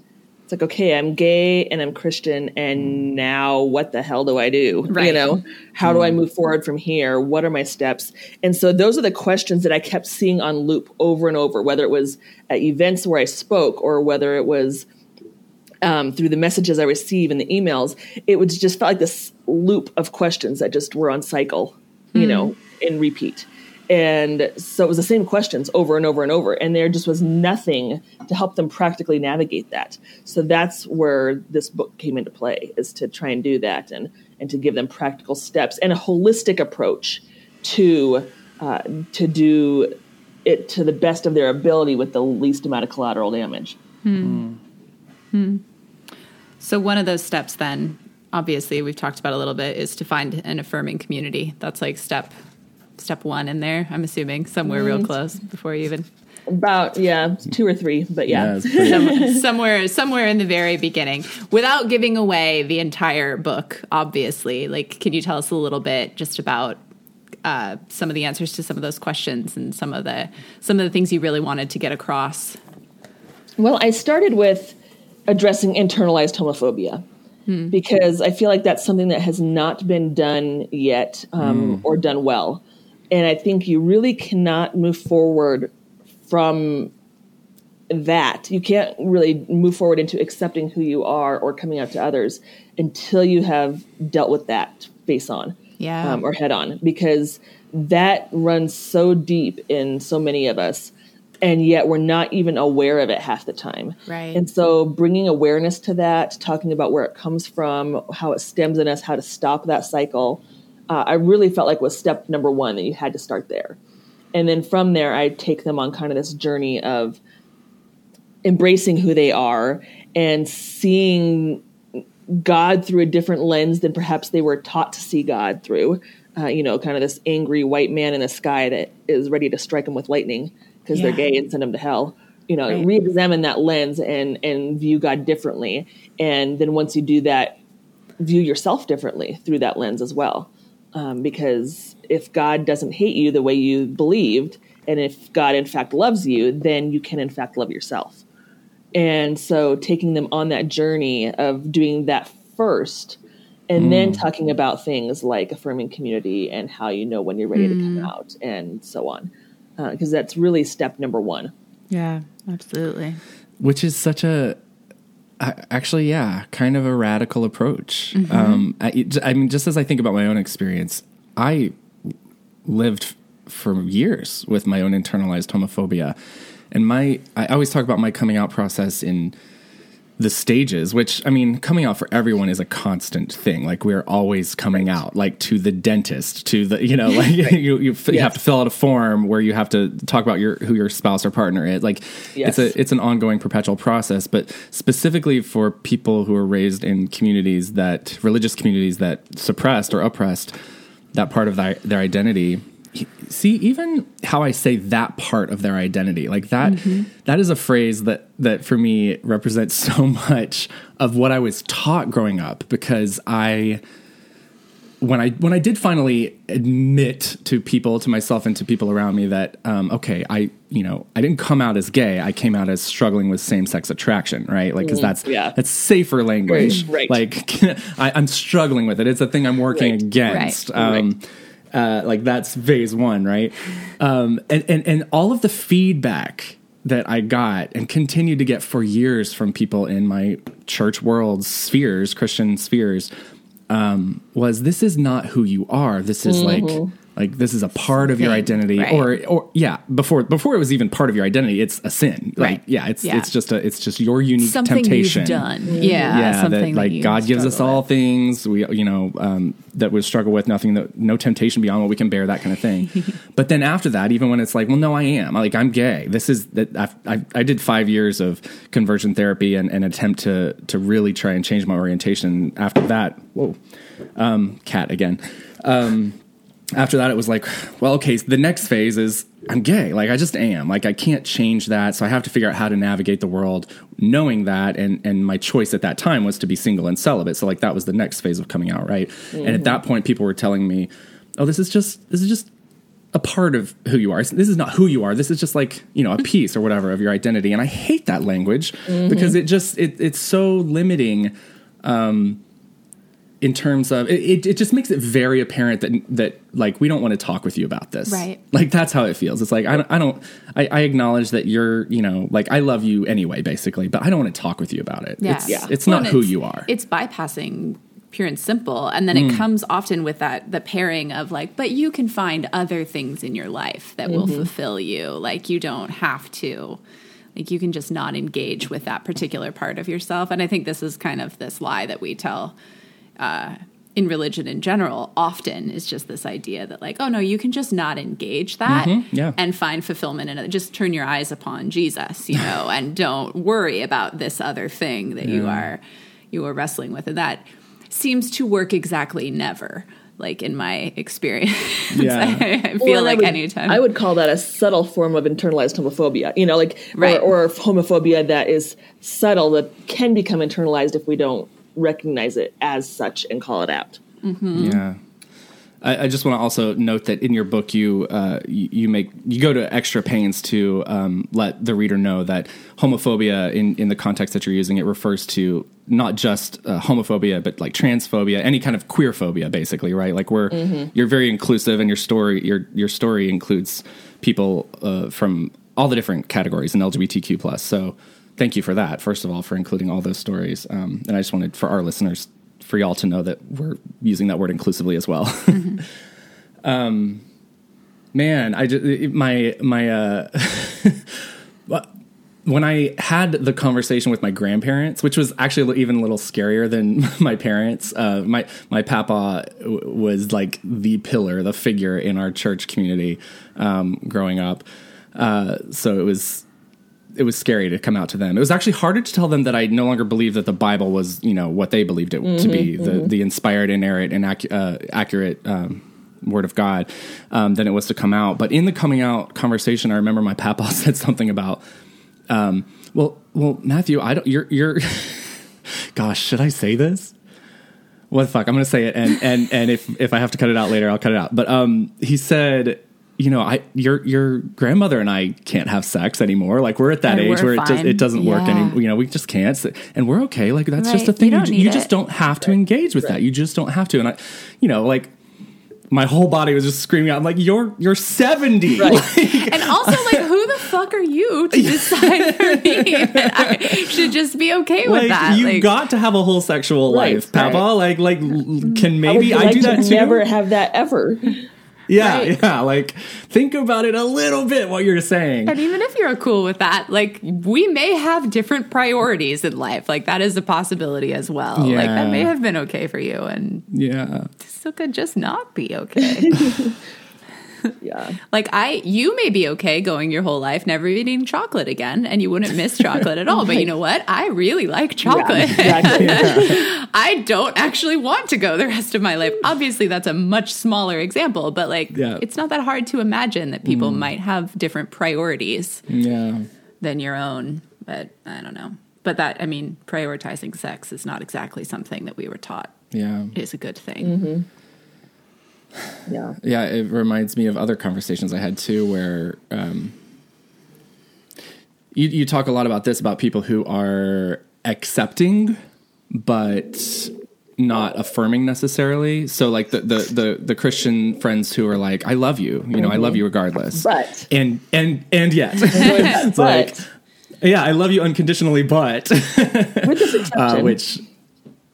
Like, okay, I'm gay and I'm Christian, and now what the hell do I do? Right. You know, how do I move forward from here? What are my steps? And so those are the questions that I kept seeing on loop over and over, whether it was at events where I spoke or whether it was um, through the messages I receive and the emails. It was just felt like this loop of questions that just were on cycle, you mm. know, in repeat. And so it was the same questions over and over and over. And there just was nothing to help them practically navigate that. So that's where this book came into play, is to try and do that and, and to give them practical steps and a holistic approach to uh, to do it to the best of their ability with the least amount of collateral damage. Hmm. Hmm. So one of those steps then obviously we've talked about a little bit is to find an affirming community. That's like step step one in there. I'm assuming somewhere mm. real close before you even about yeah two or three but yeah, yeah *laughs* somewhere somewhere in the very beginning without giving away the entire book obviously like can you tell us a little bit just about uh, some of the answers to some of those questions and some of the some of the things you really wanted to get across well i started with addressing internalized homophobia hmm. because i feel like that's something that has not been done yet um, mm. or done well and I think you really cannot move forward from that. You can't really move forward into accepting who you are or coming out to others until you have dealt with that face on yeah. Um, or head on because that runs so deep in so many of us and yet we're not even aware of it half the time. Right. And so bringing awareness to that, talking about where it comes from, how it stems in us, how to stop that cycle, uh, I really felt like was step number one that you had to start there. And then from there, I take them on kind of this journey of embracing who they are and seeing God through a different lens than perhaps they were taught to see God through. Uh, you know, kind of this angry white man in the sky that is ready to strike them with lightning because yeah. they're gay and send them to hell. You know, right. re-examine that lens and and view God differently. And then once you do that, view yourself differently through that lens as well um, because if God doesn't hate you the way you believed, and if God in fact loves you, then you can in fact love yourself. And so taking them on that journey of doing that first and mm. then talking about things like affirming community and how you know when you're ready mm. to come mm. out and so on. Because uh, that's really step number one. Yeah, absolutely. Which is such a actually, yeah, kind of a radical approach. Mm-hmm. Um, I, I, mean, just as I think about my own experience, I lived for years with my own internalized homophobia, and my I always talk about my coming out process in the stages, which I mean, coming out for everyone is a constant thing. Like we're always coming right. out, like to the dentist, to the you know, *laughs* like right. you you, yes. you, have to fill out a form where you have to talk about your who your spouse or partner is. Like yes. it's a it's an ongoing, perpetual process. But specifically for people who are raised in communities that religious communities that suppressed or oppressed that part of their, their identity see even how i say that part of their identity like that, mm-hmm. that is a phrase that that for me represents *laughs* so much of what i was taught growing up because i when I when I did finally admit to people, to myself, and to people around me that um, okay, I you know I didn't come out as gay. I came out as struggling with same sex attraction, right? Like because that's yeah. that's safer language. Right, right. Like *laughs* I, I'm struggling with it. It's a thing I'm working Right, against. Um, uh, like that's phase one, right? Um, and, and and all of the feedback that I got and continued to get for years from people in my church world spheres, Christian spheres, um, was this is not who you are. This is like like this is a part of your Something, identity, right. or or yeah, before before it was even part of your identity, it's a sin. Like Right. yeah, it's Yeah. it's just a it's just your unique something temptation you've done. Yeah, yeah, something that like you God gives us all with. things we you know um, that we struggle with nothing that no temptation beyond what we can bear that kind of thing. *laughs* but then after that, even when it's like, well, no, I am like I'm gay. This is that I've, I I did five years of conversion therapy and an attempt to to really try and change my orientation. After that, whoa, um, cat again. Um, after that it was like well okay the next phase is i'm gay. Like i just am. Like i can't change that. So i have to figure out how to navigate the world knowing that. And and my choice at that time was to be single and celibate. So like that was the next phase of coming out right? And at that mm-hmm. point people were telling me oh this is just this is just a part of who you are. This is not who you are. This is just like you know a piece or whatever of your identity. And i hate that language mm-hmm. because it just it, it's so limiting um, in terms of it, it, it just makes it very apparent that that like we don't want to talk with you about this Right. like that's how it feels it's like i don't i don't I, I acknowledge that you're you know like i love you anyway basically but i don't want to talk with you about it Yeah. it's, Yeah. it's Well, not who it's- you are It's bypassing pure and simple. And then Mm. it comes often with that the pairing of like, but you can find other things in your life that will Mm-hmm. fulfill you. Like you don't have to. Like you can just not engage with that particular part of yourself. And I think this is kind of this lie that we tell uh, in religion in general often is just this idea that like, oh no, you can just not engage that Mm-hmm. yeah. and find fulfillment in it. Just turn your eyes upon Jesus, you know, *laughs* and don't worry about this other thing that you are you are wrestling with. And that seems to work exactly never. Like in my experience, *laughs* Yeah. I, I feel Well, and I like would- anytime I would call that a subtle form of internalized homophobia. You know, like Right. or, or homophobia that is subtle that can become internalized if we don't recognize it as such and call it out. Yeah. I, I just want to also note that in your book, you, uh, you you make you go to extra pains to um, let the reader know that homophobia, in, in the context that you're using, it refers to not just uh, homophobia, but like transphobia, any kind of queer phobia, basically, right? Like we're you're very inclusive, and your story your your story includes people uh, from all the different categories in LGBTQ plus. So thank you for that, first of all, for including all those stories. Um, and I just wanted for our listeners for y'all to know that we're using that word inclusively as well. *laughs* um, man, I just my my uh, *laughs* when I had the conversation with my grandparents, which was actually even a little scarier than *laughs* my parents. Uh, my my papa w- was like the pillar, the figure in our church community um, growing up. Uh, so it was it was scary to come out to them. It was actually harder to tell them that I no longer believed that the Bible was, you know, what they believed it to be, the the inspired, inerrant, and ac- uh, accurate um, Word of God, um, than it was to come out. But in the coming out conversation, I remember my papa *laughs* said something about, um, well, well, Matthew, I don't, you're, you're, *laughs* gosh, should I say this? What the fuck? I'm going to say it, and and and if if I have to cut it out later, I'll cut it out. But um, he said. You know, I your your grandmother and I can't have sex anymore. Like we're at that And age we're where it just it doesn't work anymore. You know, we just can't, and we're okay. Like that's just a thing. You You, don't ju- need you just don't have to engage with that. You just don't have to. And I, you know, like my whole body was just screaming out. I'm like, you're you're 70. Right. Like, And also, like, who the fuck are you to *laughs* decide for me that I should just be okay with like that? you like, got to have a whole sexual Right, life, Papa. right. Like like l- can I maybe would I, like do to that too? never have that ever. Yeah, Right. yeah. Like think about it a little bit. What you're saying. And even if you're cool with that, like we may have different priorities in life. Like that is a possibility as well. Like that may have been okay for you, and Yeah. still could just not be okay. *laughs* *laughs* *laughs* Yeah. like I, you may be okay going your whole life never eating chocolate again, and you wouldn't miss chocolate at *laughs* all. But you know what? I really like chocolate. *laughs* Exactly. I don't actually want to go the rest of my life. Obviously, that's a much smaller example, but like Yeah. it's not that hard to imagine that people mm. might have different priorities Yeah. than your own. But I don't know. But that, I mean, prioritizing sex is not exactly something that we were taught Yeah. is a good thing. Mm-hmm. Yeah. Yeah, it reminds me of other conversations I had too, where um, you, you talk a lot about this about people who are accepting, but not affirming necessarily. So, like the the the, the Christian friends who are like, "I love you," you know, I love you regardless, But. And and and yet, *laughs* *laughs* it's like, yeah, I love you unconditionally, but. *laughs* Uh, which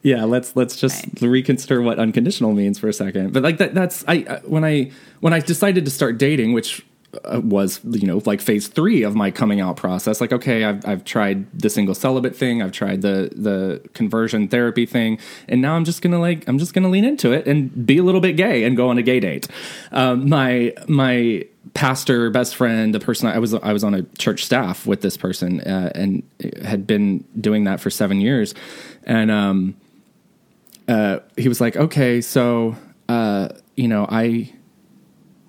yeah let's let's just reconsider what unconditional means for a second. But like that that's i when i when i decided to start dating which uh, was you know like phase three of my coming out process like okay I've, I've tried the single celibate thing i've tried the the conversion therapy thing and now i'm just gonna like i'm just gonna lean into it and be a little bit gay and go on a gay date. Um, my my pastor best friend the person i was i was on a church staff with this person uh, and had been doing that for seven years. And um uh, he was like, okay, so, uh, you know, I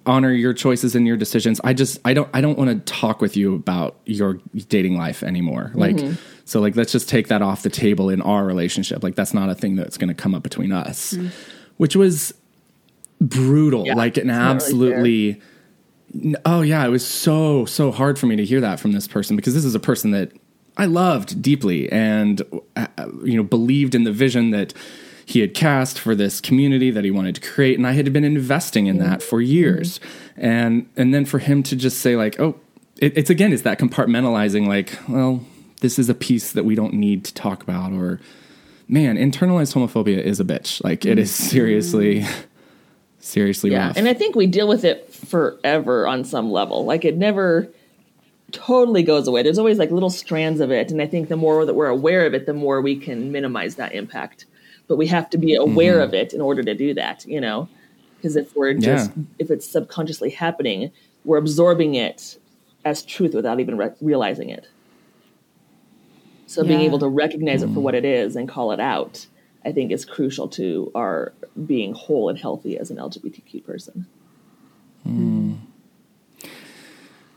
honor your choices and your decisions. I just, I don't, I don't want to talk with you about your dating life anymore. Like, so like, let's just take that off the table in our relationship. Like, that's not a thing that's going to come up between us, which was brutal. Yeah, like, an not really absolutely, oh yeah, it was so, so hard for me to hear that from this person because this is a person that I loved deeply and, uh, you know, believed in the vision that, he had cast for this community that he wanted to create and I had been investing in that for years. And and then for him to just say like, "Oh, it, it's again it's that compartmentalizing like, well, this is a piece that we don't need to talk about or man, internalized homophobia is a bitch. Like it is seriously mm-hmm. seriously yeah, rough. and I think we deal with it forever on some level. Like it never totally goes away. There's always like little strands of it, and I think the more that we're aware of it, the more we can minimize that impact. But we have to be aware Mm-hmm. of it in order to do that, you know. Because if we're just Yeah. if it's subconsciously happening, we're absorbing it as truth without even re- realizing it. So being able to recognize Mm. it for what it is and call it out, I think is crucial to our being whole and healthy as an LGBTQ person.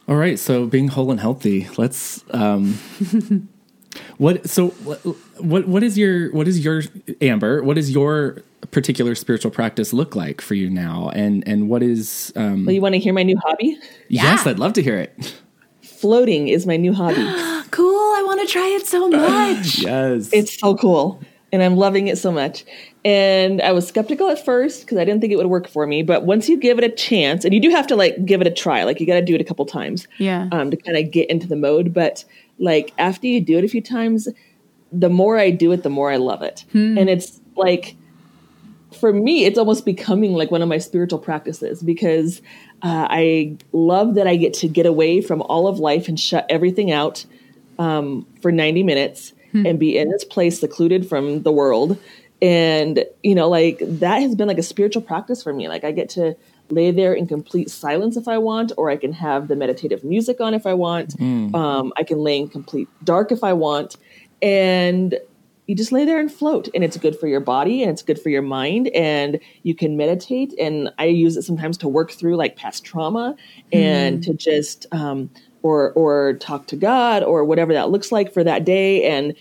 All right, so being whole and healthy. Let's um *laughs* what so what what what is your what is your Amber, what is your particular spiritual practice look like for you now and and what is um Well, you want to hear my new hobby? yes, I'd love to hear it. Floating is my new hobby. *gasps* Cool. I want to try it so much. *gasps* Yes. it's so cool, and I'm loving it so much. And I was skeptical at first because I didn't think it would work for me. But once you give it a chance, and you do have to like give it a try, like you got to do it a couple times, Yeah. um, to kind of get into the mode. But like after you do it a few times, the more I do it, the more I love it, and it's like for me, it's almost becoming like one of my spiritual practices because uh, I love that I get to get away from all of life and shut everything out um, for 90 minutes and be in this place secluded from the world. And, you know, like that has been like a spiritual practice for me. Like I get to lay there in complete silence if I want, or I can have the meditative music on if I want. Um, I can lay in complete dark if I want. And you just lay there and float and it's good for your body and it's good for your mind and you can meditate and i use it sometimes to work through like past trauma and to just um, or or talk to god or whatever that looks like for that day and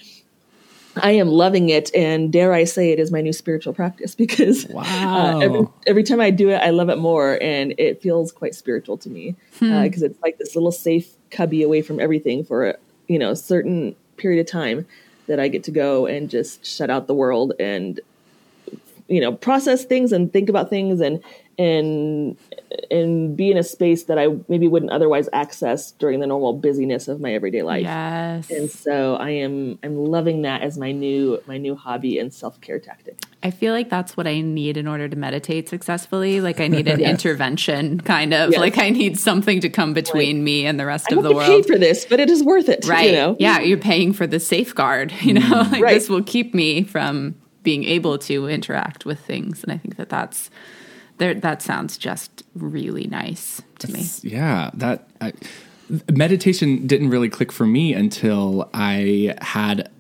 i am loving it and dare i say it is my new spiritual practice *laughs* because uh, every, every time i do it i love it more and it feels quite spiritual to me because it's like this little safe cubby away from everything for a you know certain period of time that I get to go and just shut out the world and you know process things and think about things and and and be in a space that I maybe wouldn't otherwise access during the normal busyness of my everyday life. Yes. And so I am I'm loving that as my new my new hobby and self-care tactic. I feel like that's what I need in order to meditate successfully. Like I need an *laughs* intervention, kind of. Yes. Like I need something to come between me and the rest I of the get paid for this, but it is worth it. right. You know? Yeah, you're paying for the safeguard. *laughs* You know, mm. like Right. this will keep me from being able to interact with things, and I think that that's there. That sounds just really nice to me. yeah that I, meditation didn't really click for me until i had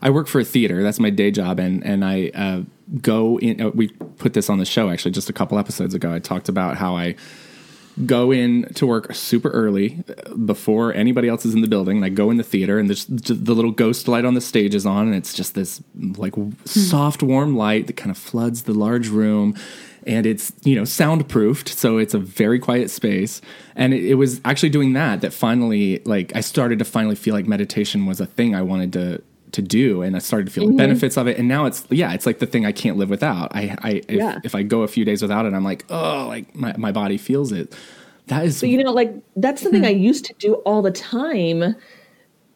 i work for a theater that's my day job and and i uh, go in uh, we put this on the show actually just a couple episodes ago i talked about how i go in to work super early uh, before anybody else is in the building. And I go in the theater, and there's the little ghost light on the stage is on, and it's just this like soft, warm light that kind of floods the large room. And it's you know soundproofed so it's a very quiet space and it, it, was actually doing that that finally like i started to finally feel like meditation was a thing i wanted to to do and i started to feel mm-hmm. the benefits of it and now it's yeah it's like the thing i can't live without i i if, yeah. if i go a few days without it i'm like oh like my, my body feels it that is but you know like that's something hmm. i used to do all the time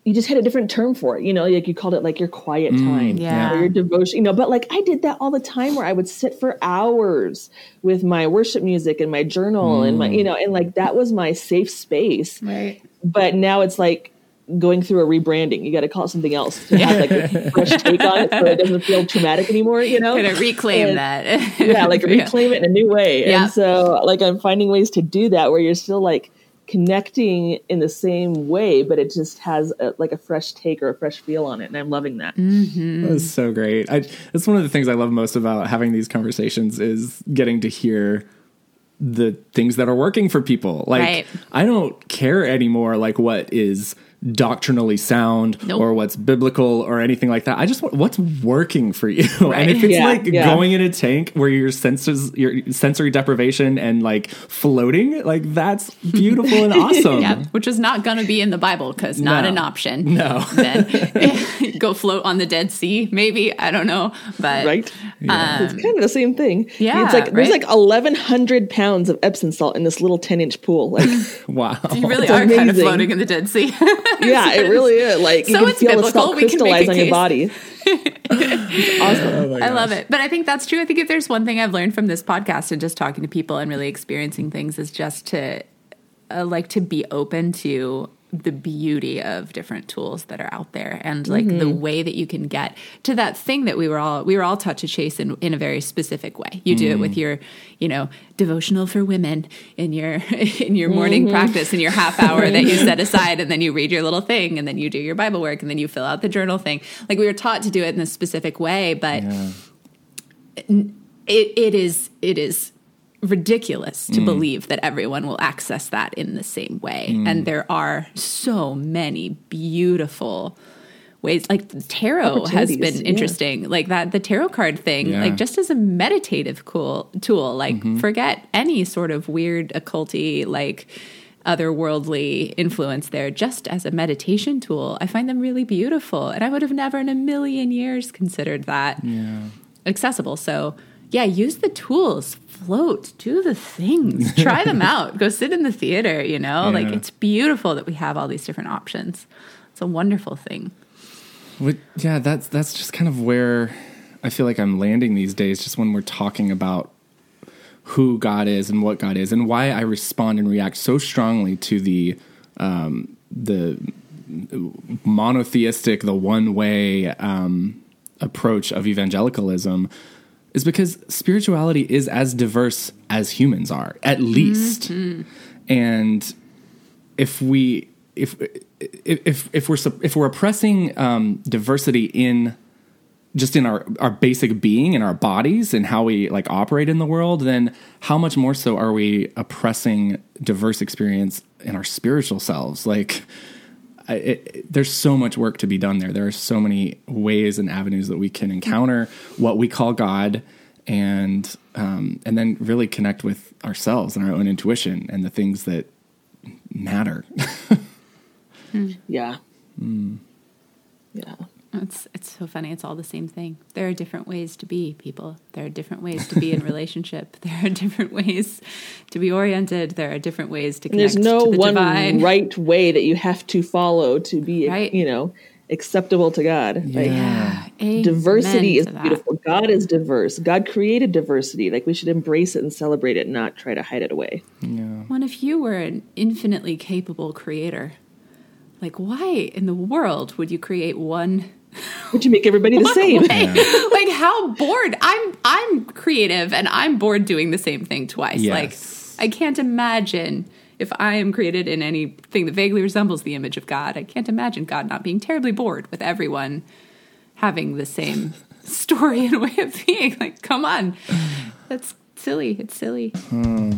you just had a different term for it, you know, like you called it like your quiet mm, time, mm, yeah, or your devotion, you know. But like I did that all the time, where I would sit for hours with my worship music and my journal mm. and my, you know, and like that was my safe space. Right. But now it's like going through a rebranding. You got to call it something else to have like a *laughs* fresh take on it, so it doesn't feel traumatic anymore. You know, kind of reclaim and, that. *laughs* yeah, like reclaim it in a new way. Yeah. And so, like, I'm finding ways to do that where you're still like connecting in the same way, but it just has a, like a fresh take or a fresh feel on it, and I'm loving that. Mm-hmm. That's so great. I, that's one of the things I love most about having these conversations is getting to hear the things that are working for people. Like right. I don't care anymore like what is doctrinally sound nope. or what's biblical or anything like that. I just want what's working for you. *laughs* Right. And if it's yeah, like yeah. going in a tank where your senses, your sensory deprivation and like floating, like that's *laughs* beautiful and awesome. yeah, which is not going to be in the Bible because not no. an option. No. *laughs* Then go float on the Dead Sea, maybe. I don't know. But right. Yeah. Um, it's kind of the same thing. Yeah. It's like there's right? like 1,100 pounds of Epsom salt in this little 10 inch pool. Like, wow. You really are amazing. kind of floating in the Dead Sea *laughs* yeah, it really is. Like so you can feel biblical. the salt crystallize on your body. *laughs* awesome. Oh I love it. But I think that's true. I think if there's one thing I've learned from this podcast and just talking to people and really experiencing things is just to uh, like to be open to the beauty of different tools that are out there and like mm-hmm. the way that you can get to that thing that we were all we were all taught to chase in, in a very specific way you do it with mm. your you know devotional for women in your *laughs* in your morning mm-hmm. practice in your half hour that you set *laughs* aside and then you read your little thing and then you do your bible work and then you fill out the journal thing like we were taught to do it in a specific way but yeah. it, it is it is ridiculous to mm. believe that everyone will access that in the same way. Mm. And there are so many beautiful ways like tarot has been interesting yeah. like that the tarot card thing yeah. like just as a meditative cool tool like mm-hmm. forget any sort of weird occulty like otherworldly influence there just as a meditation tool i find them really beautiful and i would have never in a million years considered that yeah. accessible so yeah, use the tools, float, do the things, *laughs* try them out, go sit in the theater, you know? Yeah. Like it's beautiful that we have all these different options. It's a wonderful thing. Well, yeah, that's that's just kind of where I feel like I'm landing these days just when we're talking about who God is and what God is and why I respond and react so strongly to the um, the monotheistic, the one way um, approach of evangelicalism is because spirituality is as diverse as humans are, at least. Mm-hmm. And if we if if if we're if we're oppressing um, diversity in just in our our basic being in our bodies and how we like operate in the world, then how much more so are we oppressing diverse experience in our spiritual selves? Like it, there's so much work to be done there. There are so many ways and avenues that we can encounter what we call God, and um, and then really connect with ourselves and our own intuition and the things that matter. *laughs* Yeah. Mm. Yeah. It's it's so funny. It's all the same thing. There are different ways to be people. There are different ways to be in *laughs* relationship. There are different ways to be oriented. There are different ways to connect. And there's no the one divine. right way that you have to follow to be, right. you know, acceptable to God. Yeah. Like, diversity is beautiful. God is diverse. God created diversity. Like we should embrace it and celebrate it, not try to hide it away. Yeah. Well, if you were an infinitely capable creator, like why in the world would you create one would you make everybody the same? Yeah. like how bored? I'm I'm creative and I'm bored doing the same thing twice. Yes. Like I can't imagine if I am created in anything that vaguely resembles the image of God, I can't imagine God not being terribly bored with everyone having the same *laughs* story and way of being. Like, come on. That's silly. It's silly. Hmm.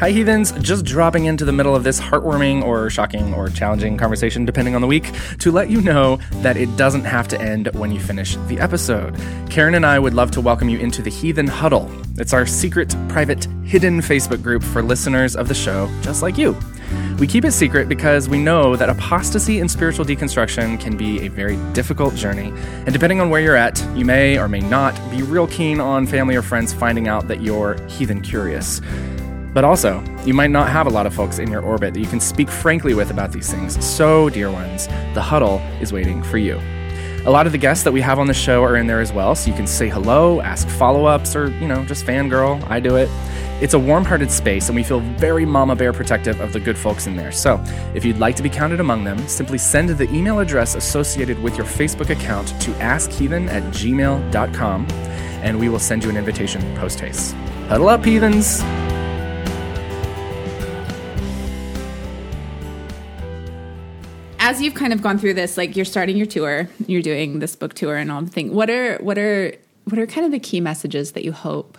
Hi, heathens. Just dropping into the middle of this heartwarming or shocking or challenging conversation, depending on the week, to let you know that it doesn't have to end when you finish the episode. Karen and I would love to welcome you into the Heathen Huddle. It's our secret, private, hidden Facebook group for listeners of the show just like you. We keep it secret because we know that apostasy and spiritual deconstruction can be a very difficult journey. And depending on where you're at, you may or may not be real keen on family or friends finding out that you're heathen curious. But also, you might not have a lot of folks in your orbit that you can speak frankly with about these things. So, dear ones, the huddle is waiting for you. A lot of the guests that we have on the show are in there as well, so you can say hello, ask follow ups, or, you know, just fangirl. I do it. It's a warm hearted space, and we feel very mama bear protective of the good folks in there. So, if you'd like to be counted among them, simply send the email address associated with your Facebook account to askheathen at gmail.com, and we will send you an invitation post haste. Huddle up, heathens! As you've kind of gone through this, like you're starting your tour, you're doing this book tour and all the thing. What are what are what are kind of the key messages that you hope?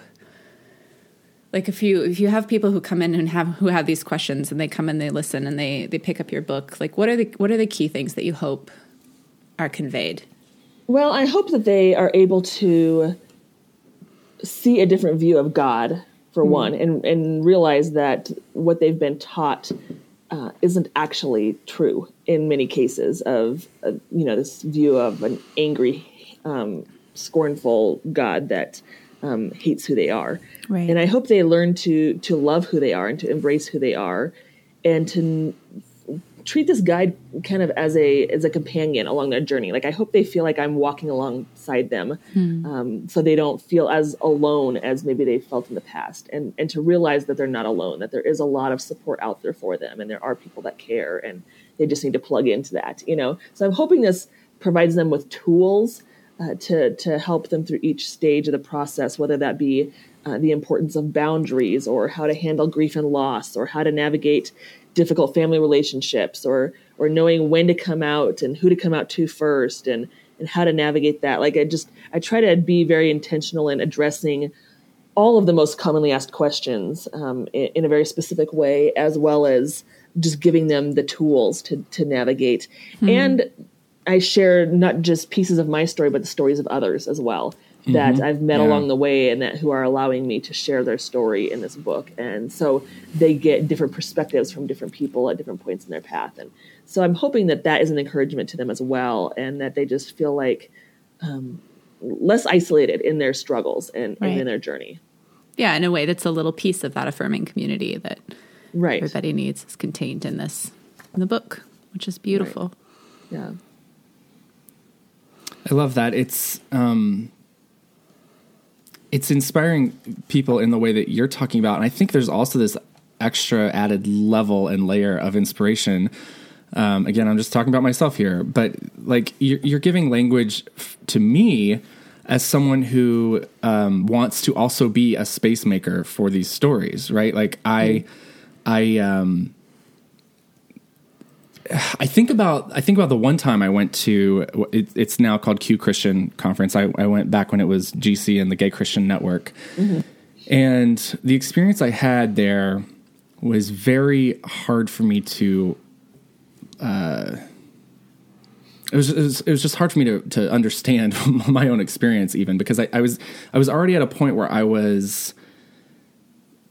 Like if you if you have people who come in and have who have these questions and they come and they listen and they they pick up your book, like what are the what are the key things that you hope are conveyed? Well, I hope that they are able to see a different view of God for mm. one and and realize that what they've been taught uh, isn't actually true in many cases of uh, you know this view of an angry um, scornful god that um, hates who they are right. and i hope they learn to to love who they are and to embrace who they are and to treat this guide kind of as a as a companion along their journey. Like I hope they feel like I'm walking alongside them, hmm. um, so they don't feel as alone as maybe they felt in the past, and and to realize that they're not alone, that there is a lot of support out there for them, and there are people that care, and they just need to plug into that, you know. So I'm hoping this provides them with tools uh, to to help them through each stage of the process, whether that be uh, the importance of boundaries or how to handle grief and loss or how to navigate difficult family relationships or or knowing when to come out and who to come out to first and and how to navigate that. Like i just i try to be very intentional in addressing all of the most commonly asked questions um, in, in, a very specific way as well as just giving them the tools to to navigate. Mm-hmm. and i share not just pieces of my story but the stories of others as well that mm-hmm. I've met yeah. along the way and that who are allowing me to share their story in this book. And so they get different perspectives from different people at different points in their path. And so I'm hoping that that is an encouragement to them as well and that they just feel like um, less isolated in their struggles and, right. and, in their journey. Yeah, in a way that's a little piece of that affirming community that right. everybody needs is contained in this in the book, which is beautiful. Right. Yeah. I love that. It's um it's inspiring people in the way that you're talking about. And I think there's also this extra added level and layer of inspiration. Um, again, I'm just talking about myself here, but like you're, you're giving language f- to me as someone who um, wants to also be a space maker for these stories, right? Like I, I, um, I think about I think about the one time I went to it, it's now called Q Christian Conference. I, I, went back when it was GC and the Gay Christian Network, mm-hmm. and the experience I had there was very hard for me to. Uh, it was, it was, it was just hard for me to to understand *laughs* my own experience even because I, I was I was already at a point where I was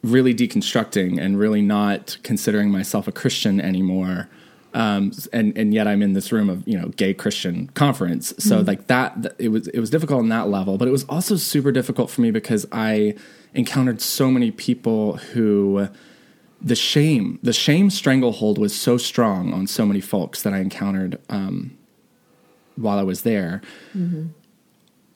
really deconstructing and really not considering myself a Christian anymore um, and and yet I'm in this room of you know gay Christian conference. So mm-hmm. like that, it was it was difficult on that level, but it was also super difficult for me because I encountered so many people who the shame the shame stranglehold was so strong on so many folks that I encountered um, while I was there, mm-hmm.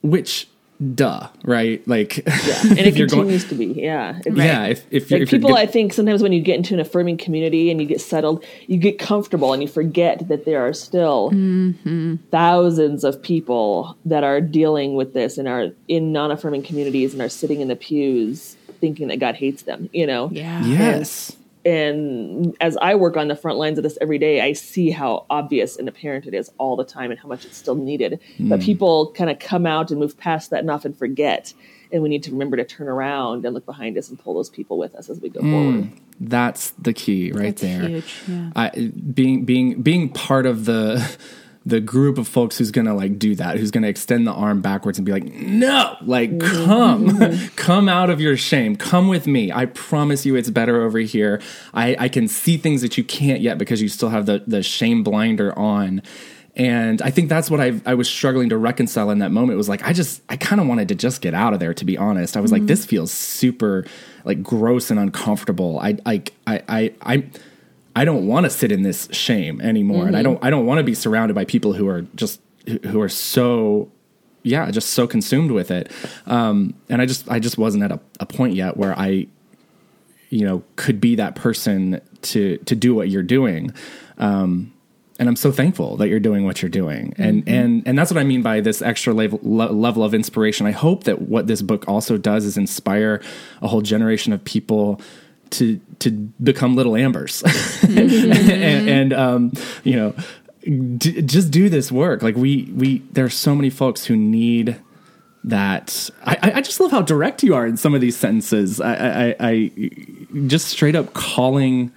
which duh, right? Like, *laughs* yeah, and it continues going, to be, yeah, right. yeah. If, if, like if people, I think sometimes when you get into an affirming community and you get settled, you get comfortable and you forget that there are still mm-hmm. thousands of people that are dealing with this and are in non-affirming communities and are sitting in the pews thinking that God hates them. You know, yeah, yes and as I work on the front lines of this every day, I see how obvious and apparent it is all the time and how much it's still needed. Mm. But people kind of come out and move past that and often forget. And we need to remember to turn around and look behind us and pull those people with us as we go mm. forward. That's the key right That's there. huge, yeah. I, being being being part of the the group of folks who's gonna like do that, who's gonna extend the arm backwards and be like, no, like mm-hmm. come, mm-hmm. *laughs* come out of your shame, come with me. I promise you, it's better over here. I, I can see things that you can't yet because you still have the the shame blinder on. And I think that's what I I was struggling to reconcile in that moment. It was like I just I kind of wanted to just get out of there. To be honest, I was like, mm-hmm. this feels super like gross and uncomfortable. I like I I I. I don't want to sit in this shame anymore, and I don't I don't want to be surrounded by people who are just who are so yeah just so consumed with it. Um, and I just I just wasn't at a, a point yet where I you know could be that person to to do what you're doing. Um, and I'm so thankful that you're doing what you're doing, and and and that's what I mean by this extra level level of inspiration. I hope that what this book also does is inspire a whole generation of people to to become little ambers, *laughs* and, and um, you know, d- just do this work. Like we we there are so many folks who need that. I, I just love how direct you are in some of these sentences. I I, I just straight up calling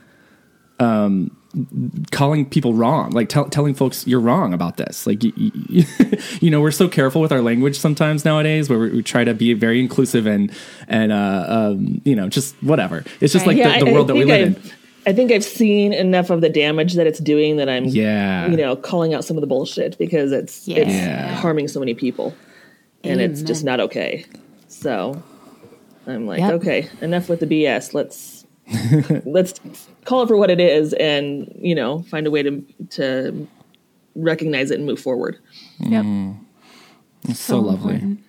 calling people wrong, like tell, telling folks you're wrong about this. Like, you, you, *laughs* you know, we're so careful with our language sometimes nowadays, where we, we try to be very inclusive and and uh, um, you know, just whatever. It's just like Yeah, the, the I- I world that we think live in. I've- I think I've seen enough of the damage that it's doing that I'm, Yeah. you know, calling out some of the bullshit because it's Yeah. it's harming so many people, and it's just not okay. So I'm like, Yep. okay, enough with the BS. Let's *laughs* let's call it for what it is, and you know, find a way to to recognize it and move forward. Yep. Mm. It's so, lovely. important.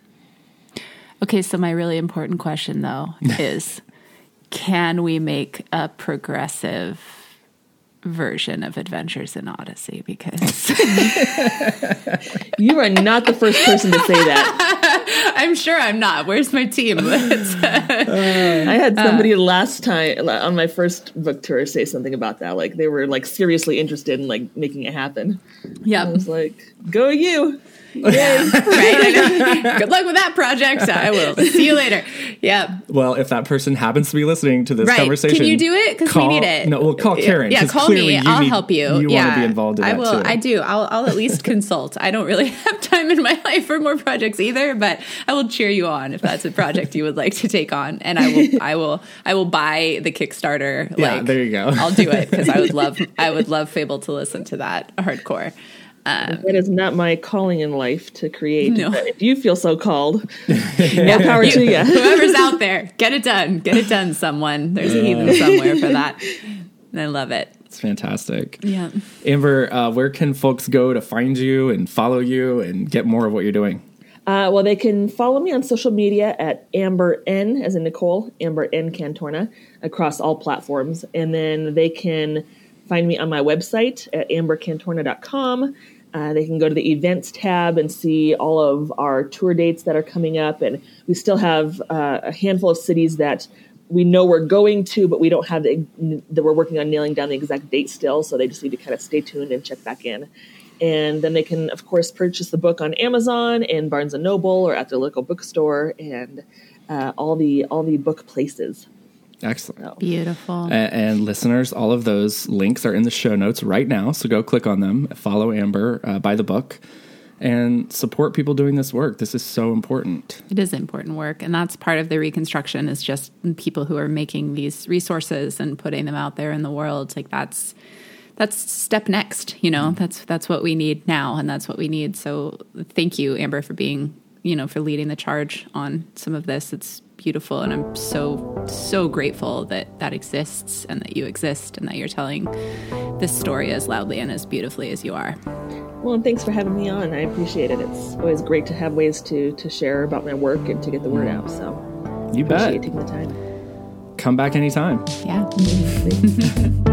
Okay, so my really important question though *laughs* is can we make a progressive version of Adventures in Odyssey because You are not the first person to say that. *laughs* I'm sure I'm not. Where's my team? *laughs* I had uh, somebody last time on my first book tour say something about that. Like they were like seriously interested in like making it happen. Yeah, I was like, go you. *laughs* right. *laughs* Good luck with that project. I will. See you later. Yep. Well, if that person happens to be listening to this Right. conversation, Can you do it? 'Cause we need it. No, well, call Karen. Yeah, call me. I'll need- help you. You yeah. want to be involved in I that will. too. I do. I'll, I'll at least consult. I don't really *laughs* have time in my life for more projects either, but I will cheer you on if that's a project you would like to take on, and I will. I will. I will buy the Kickstarter. Yeah, there you go. I'll do it because I would love. I would love Fable to listen to that hardcore. That is not my calling in life to create. No. But if you feel so called, *laughs* more power to you. Whoever's out there, get it done. Get it done. Someone. There's a heathen somewhere for that. And I love it. It's fantastic. Yeah. Amber, uh, where can folks go to find you and follow you and get more of what you're doing? Uh, well, they can follow me on social media at Amber N, as in Nicole, Amber N Cantorna, across all platforms. And then they can find me on my website at ambercantorna.com. Uh, they can go to the events tab and see all of our tour dates that are coming up. And we still have uh, a handful of cities that we know we're going to, but we don't have the, that we're working on nailing down the exact date still. So they just need to kind of stay tuned and check back in. And then they can, of course, purchase the book on Amazon and Barnes and Noble or at their local bookstore and uh, all the all the book places. Excellent. Beautiful. A- And, listeners, all of those links are in the show notes right now. So go click on them, follow Amber, uh, buy the book, and support people doing this work. This is so important. It is important work, and that's part of the reconstruction. Is just people who are making these resources and putting them out there in the world. Like that's that's step next. You know, that's that's what we need now, and that's what we need. So thank you, Amber, for being you know for leading the charge on some of this. It's beautiful, and I'm so so grateful that that exists and that you exist and that you're telling this story as loudly and as beautifully as you are. Well, and thanks for having me on. I appreciate it. It's always great to have ways to to share about my work and to get the word out. So You appreciate bet. taking the time. Come back anytime. Yeah. *laughs*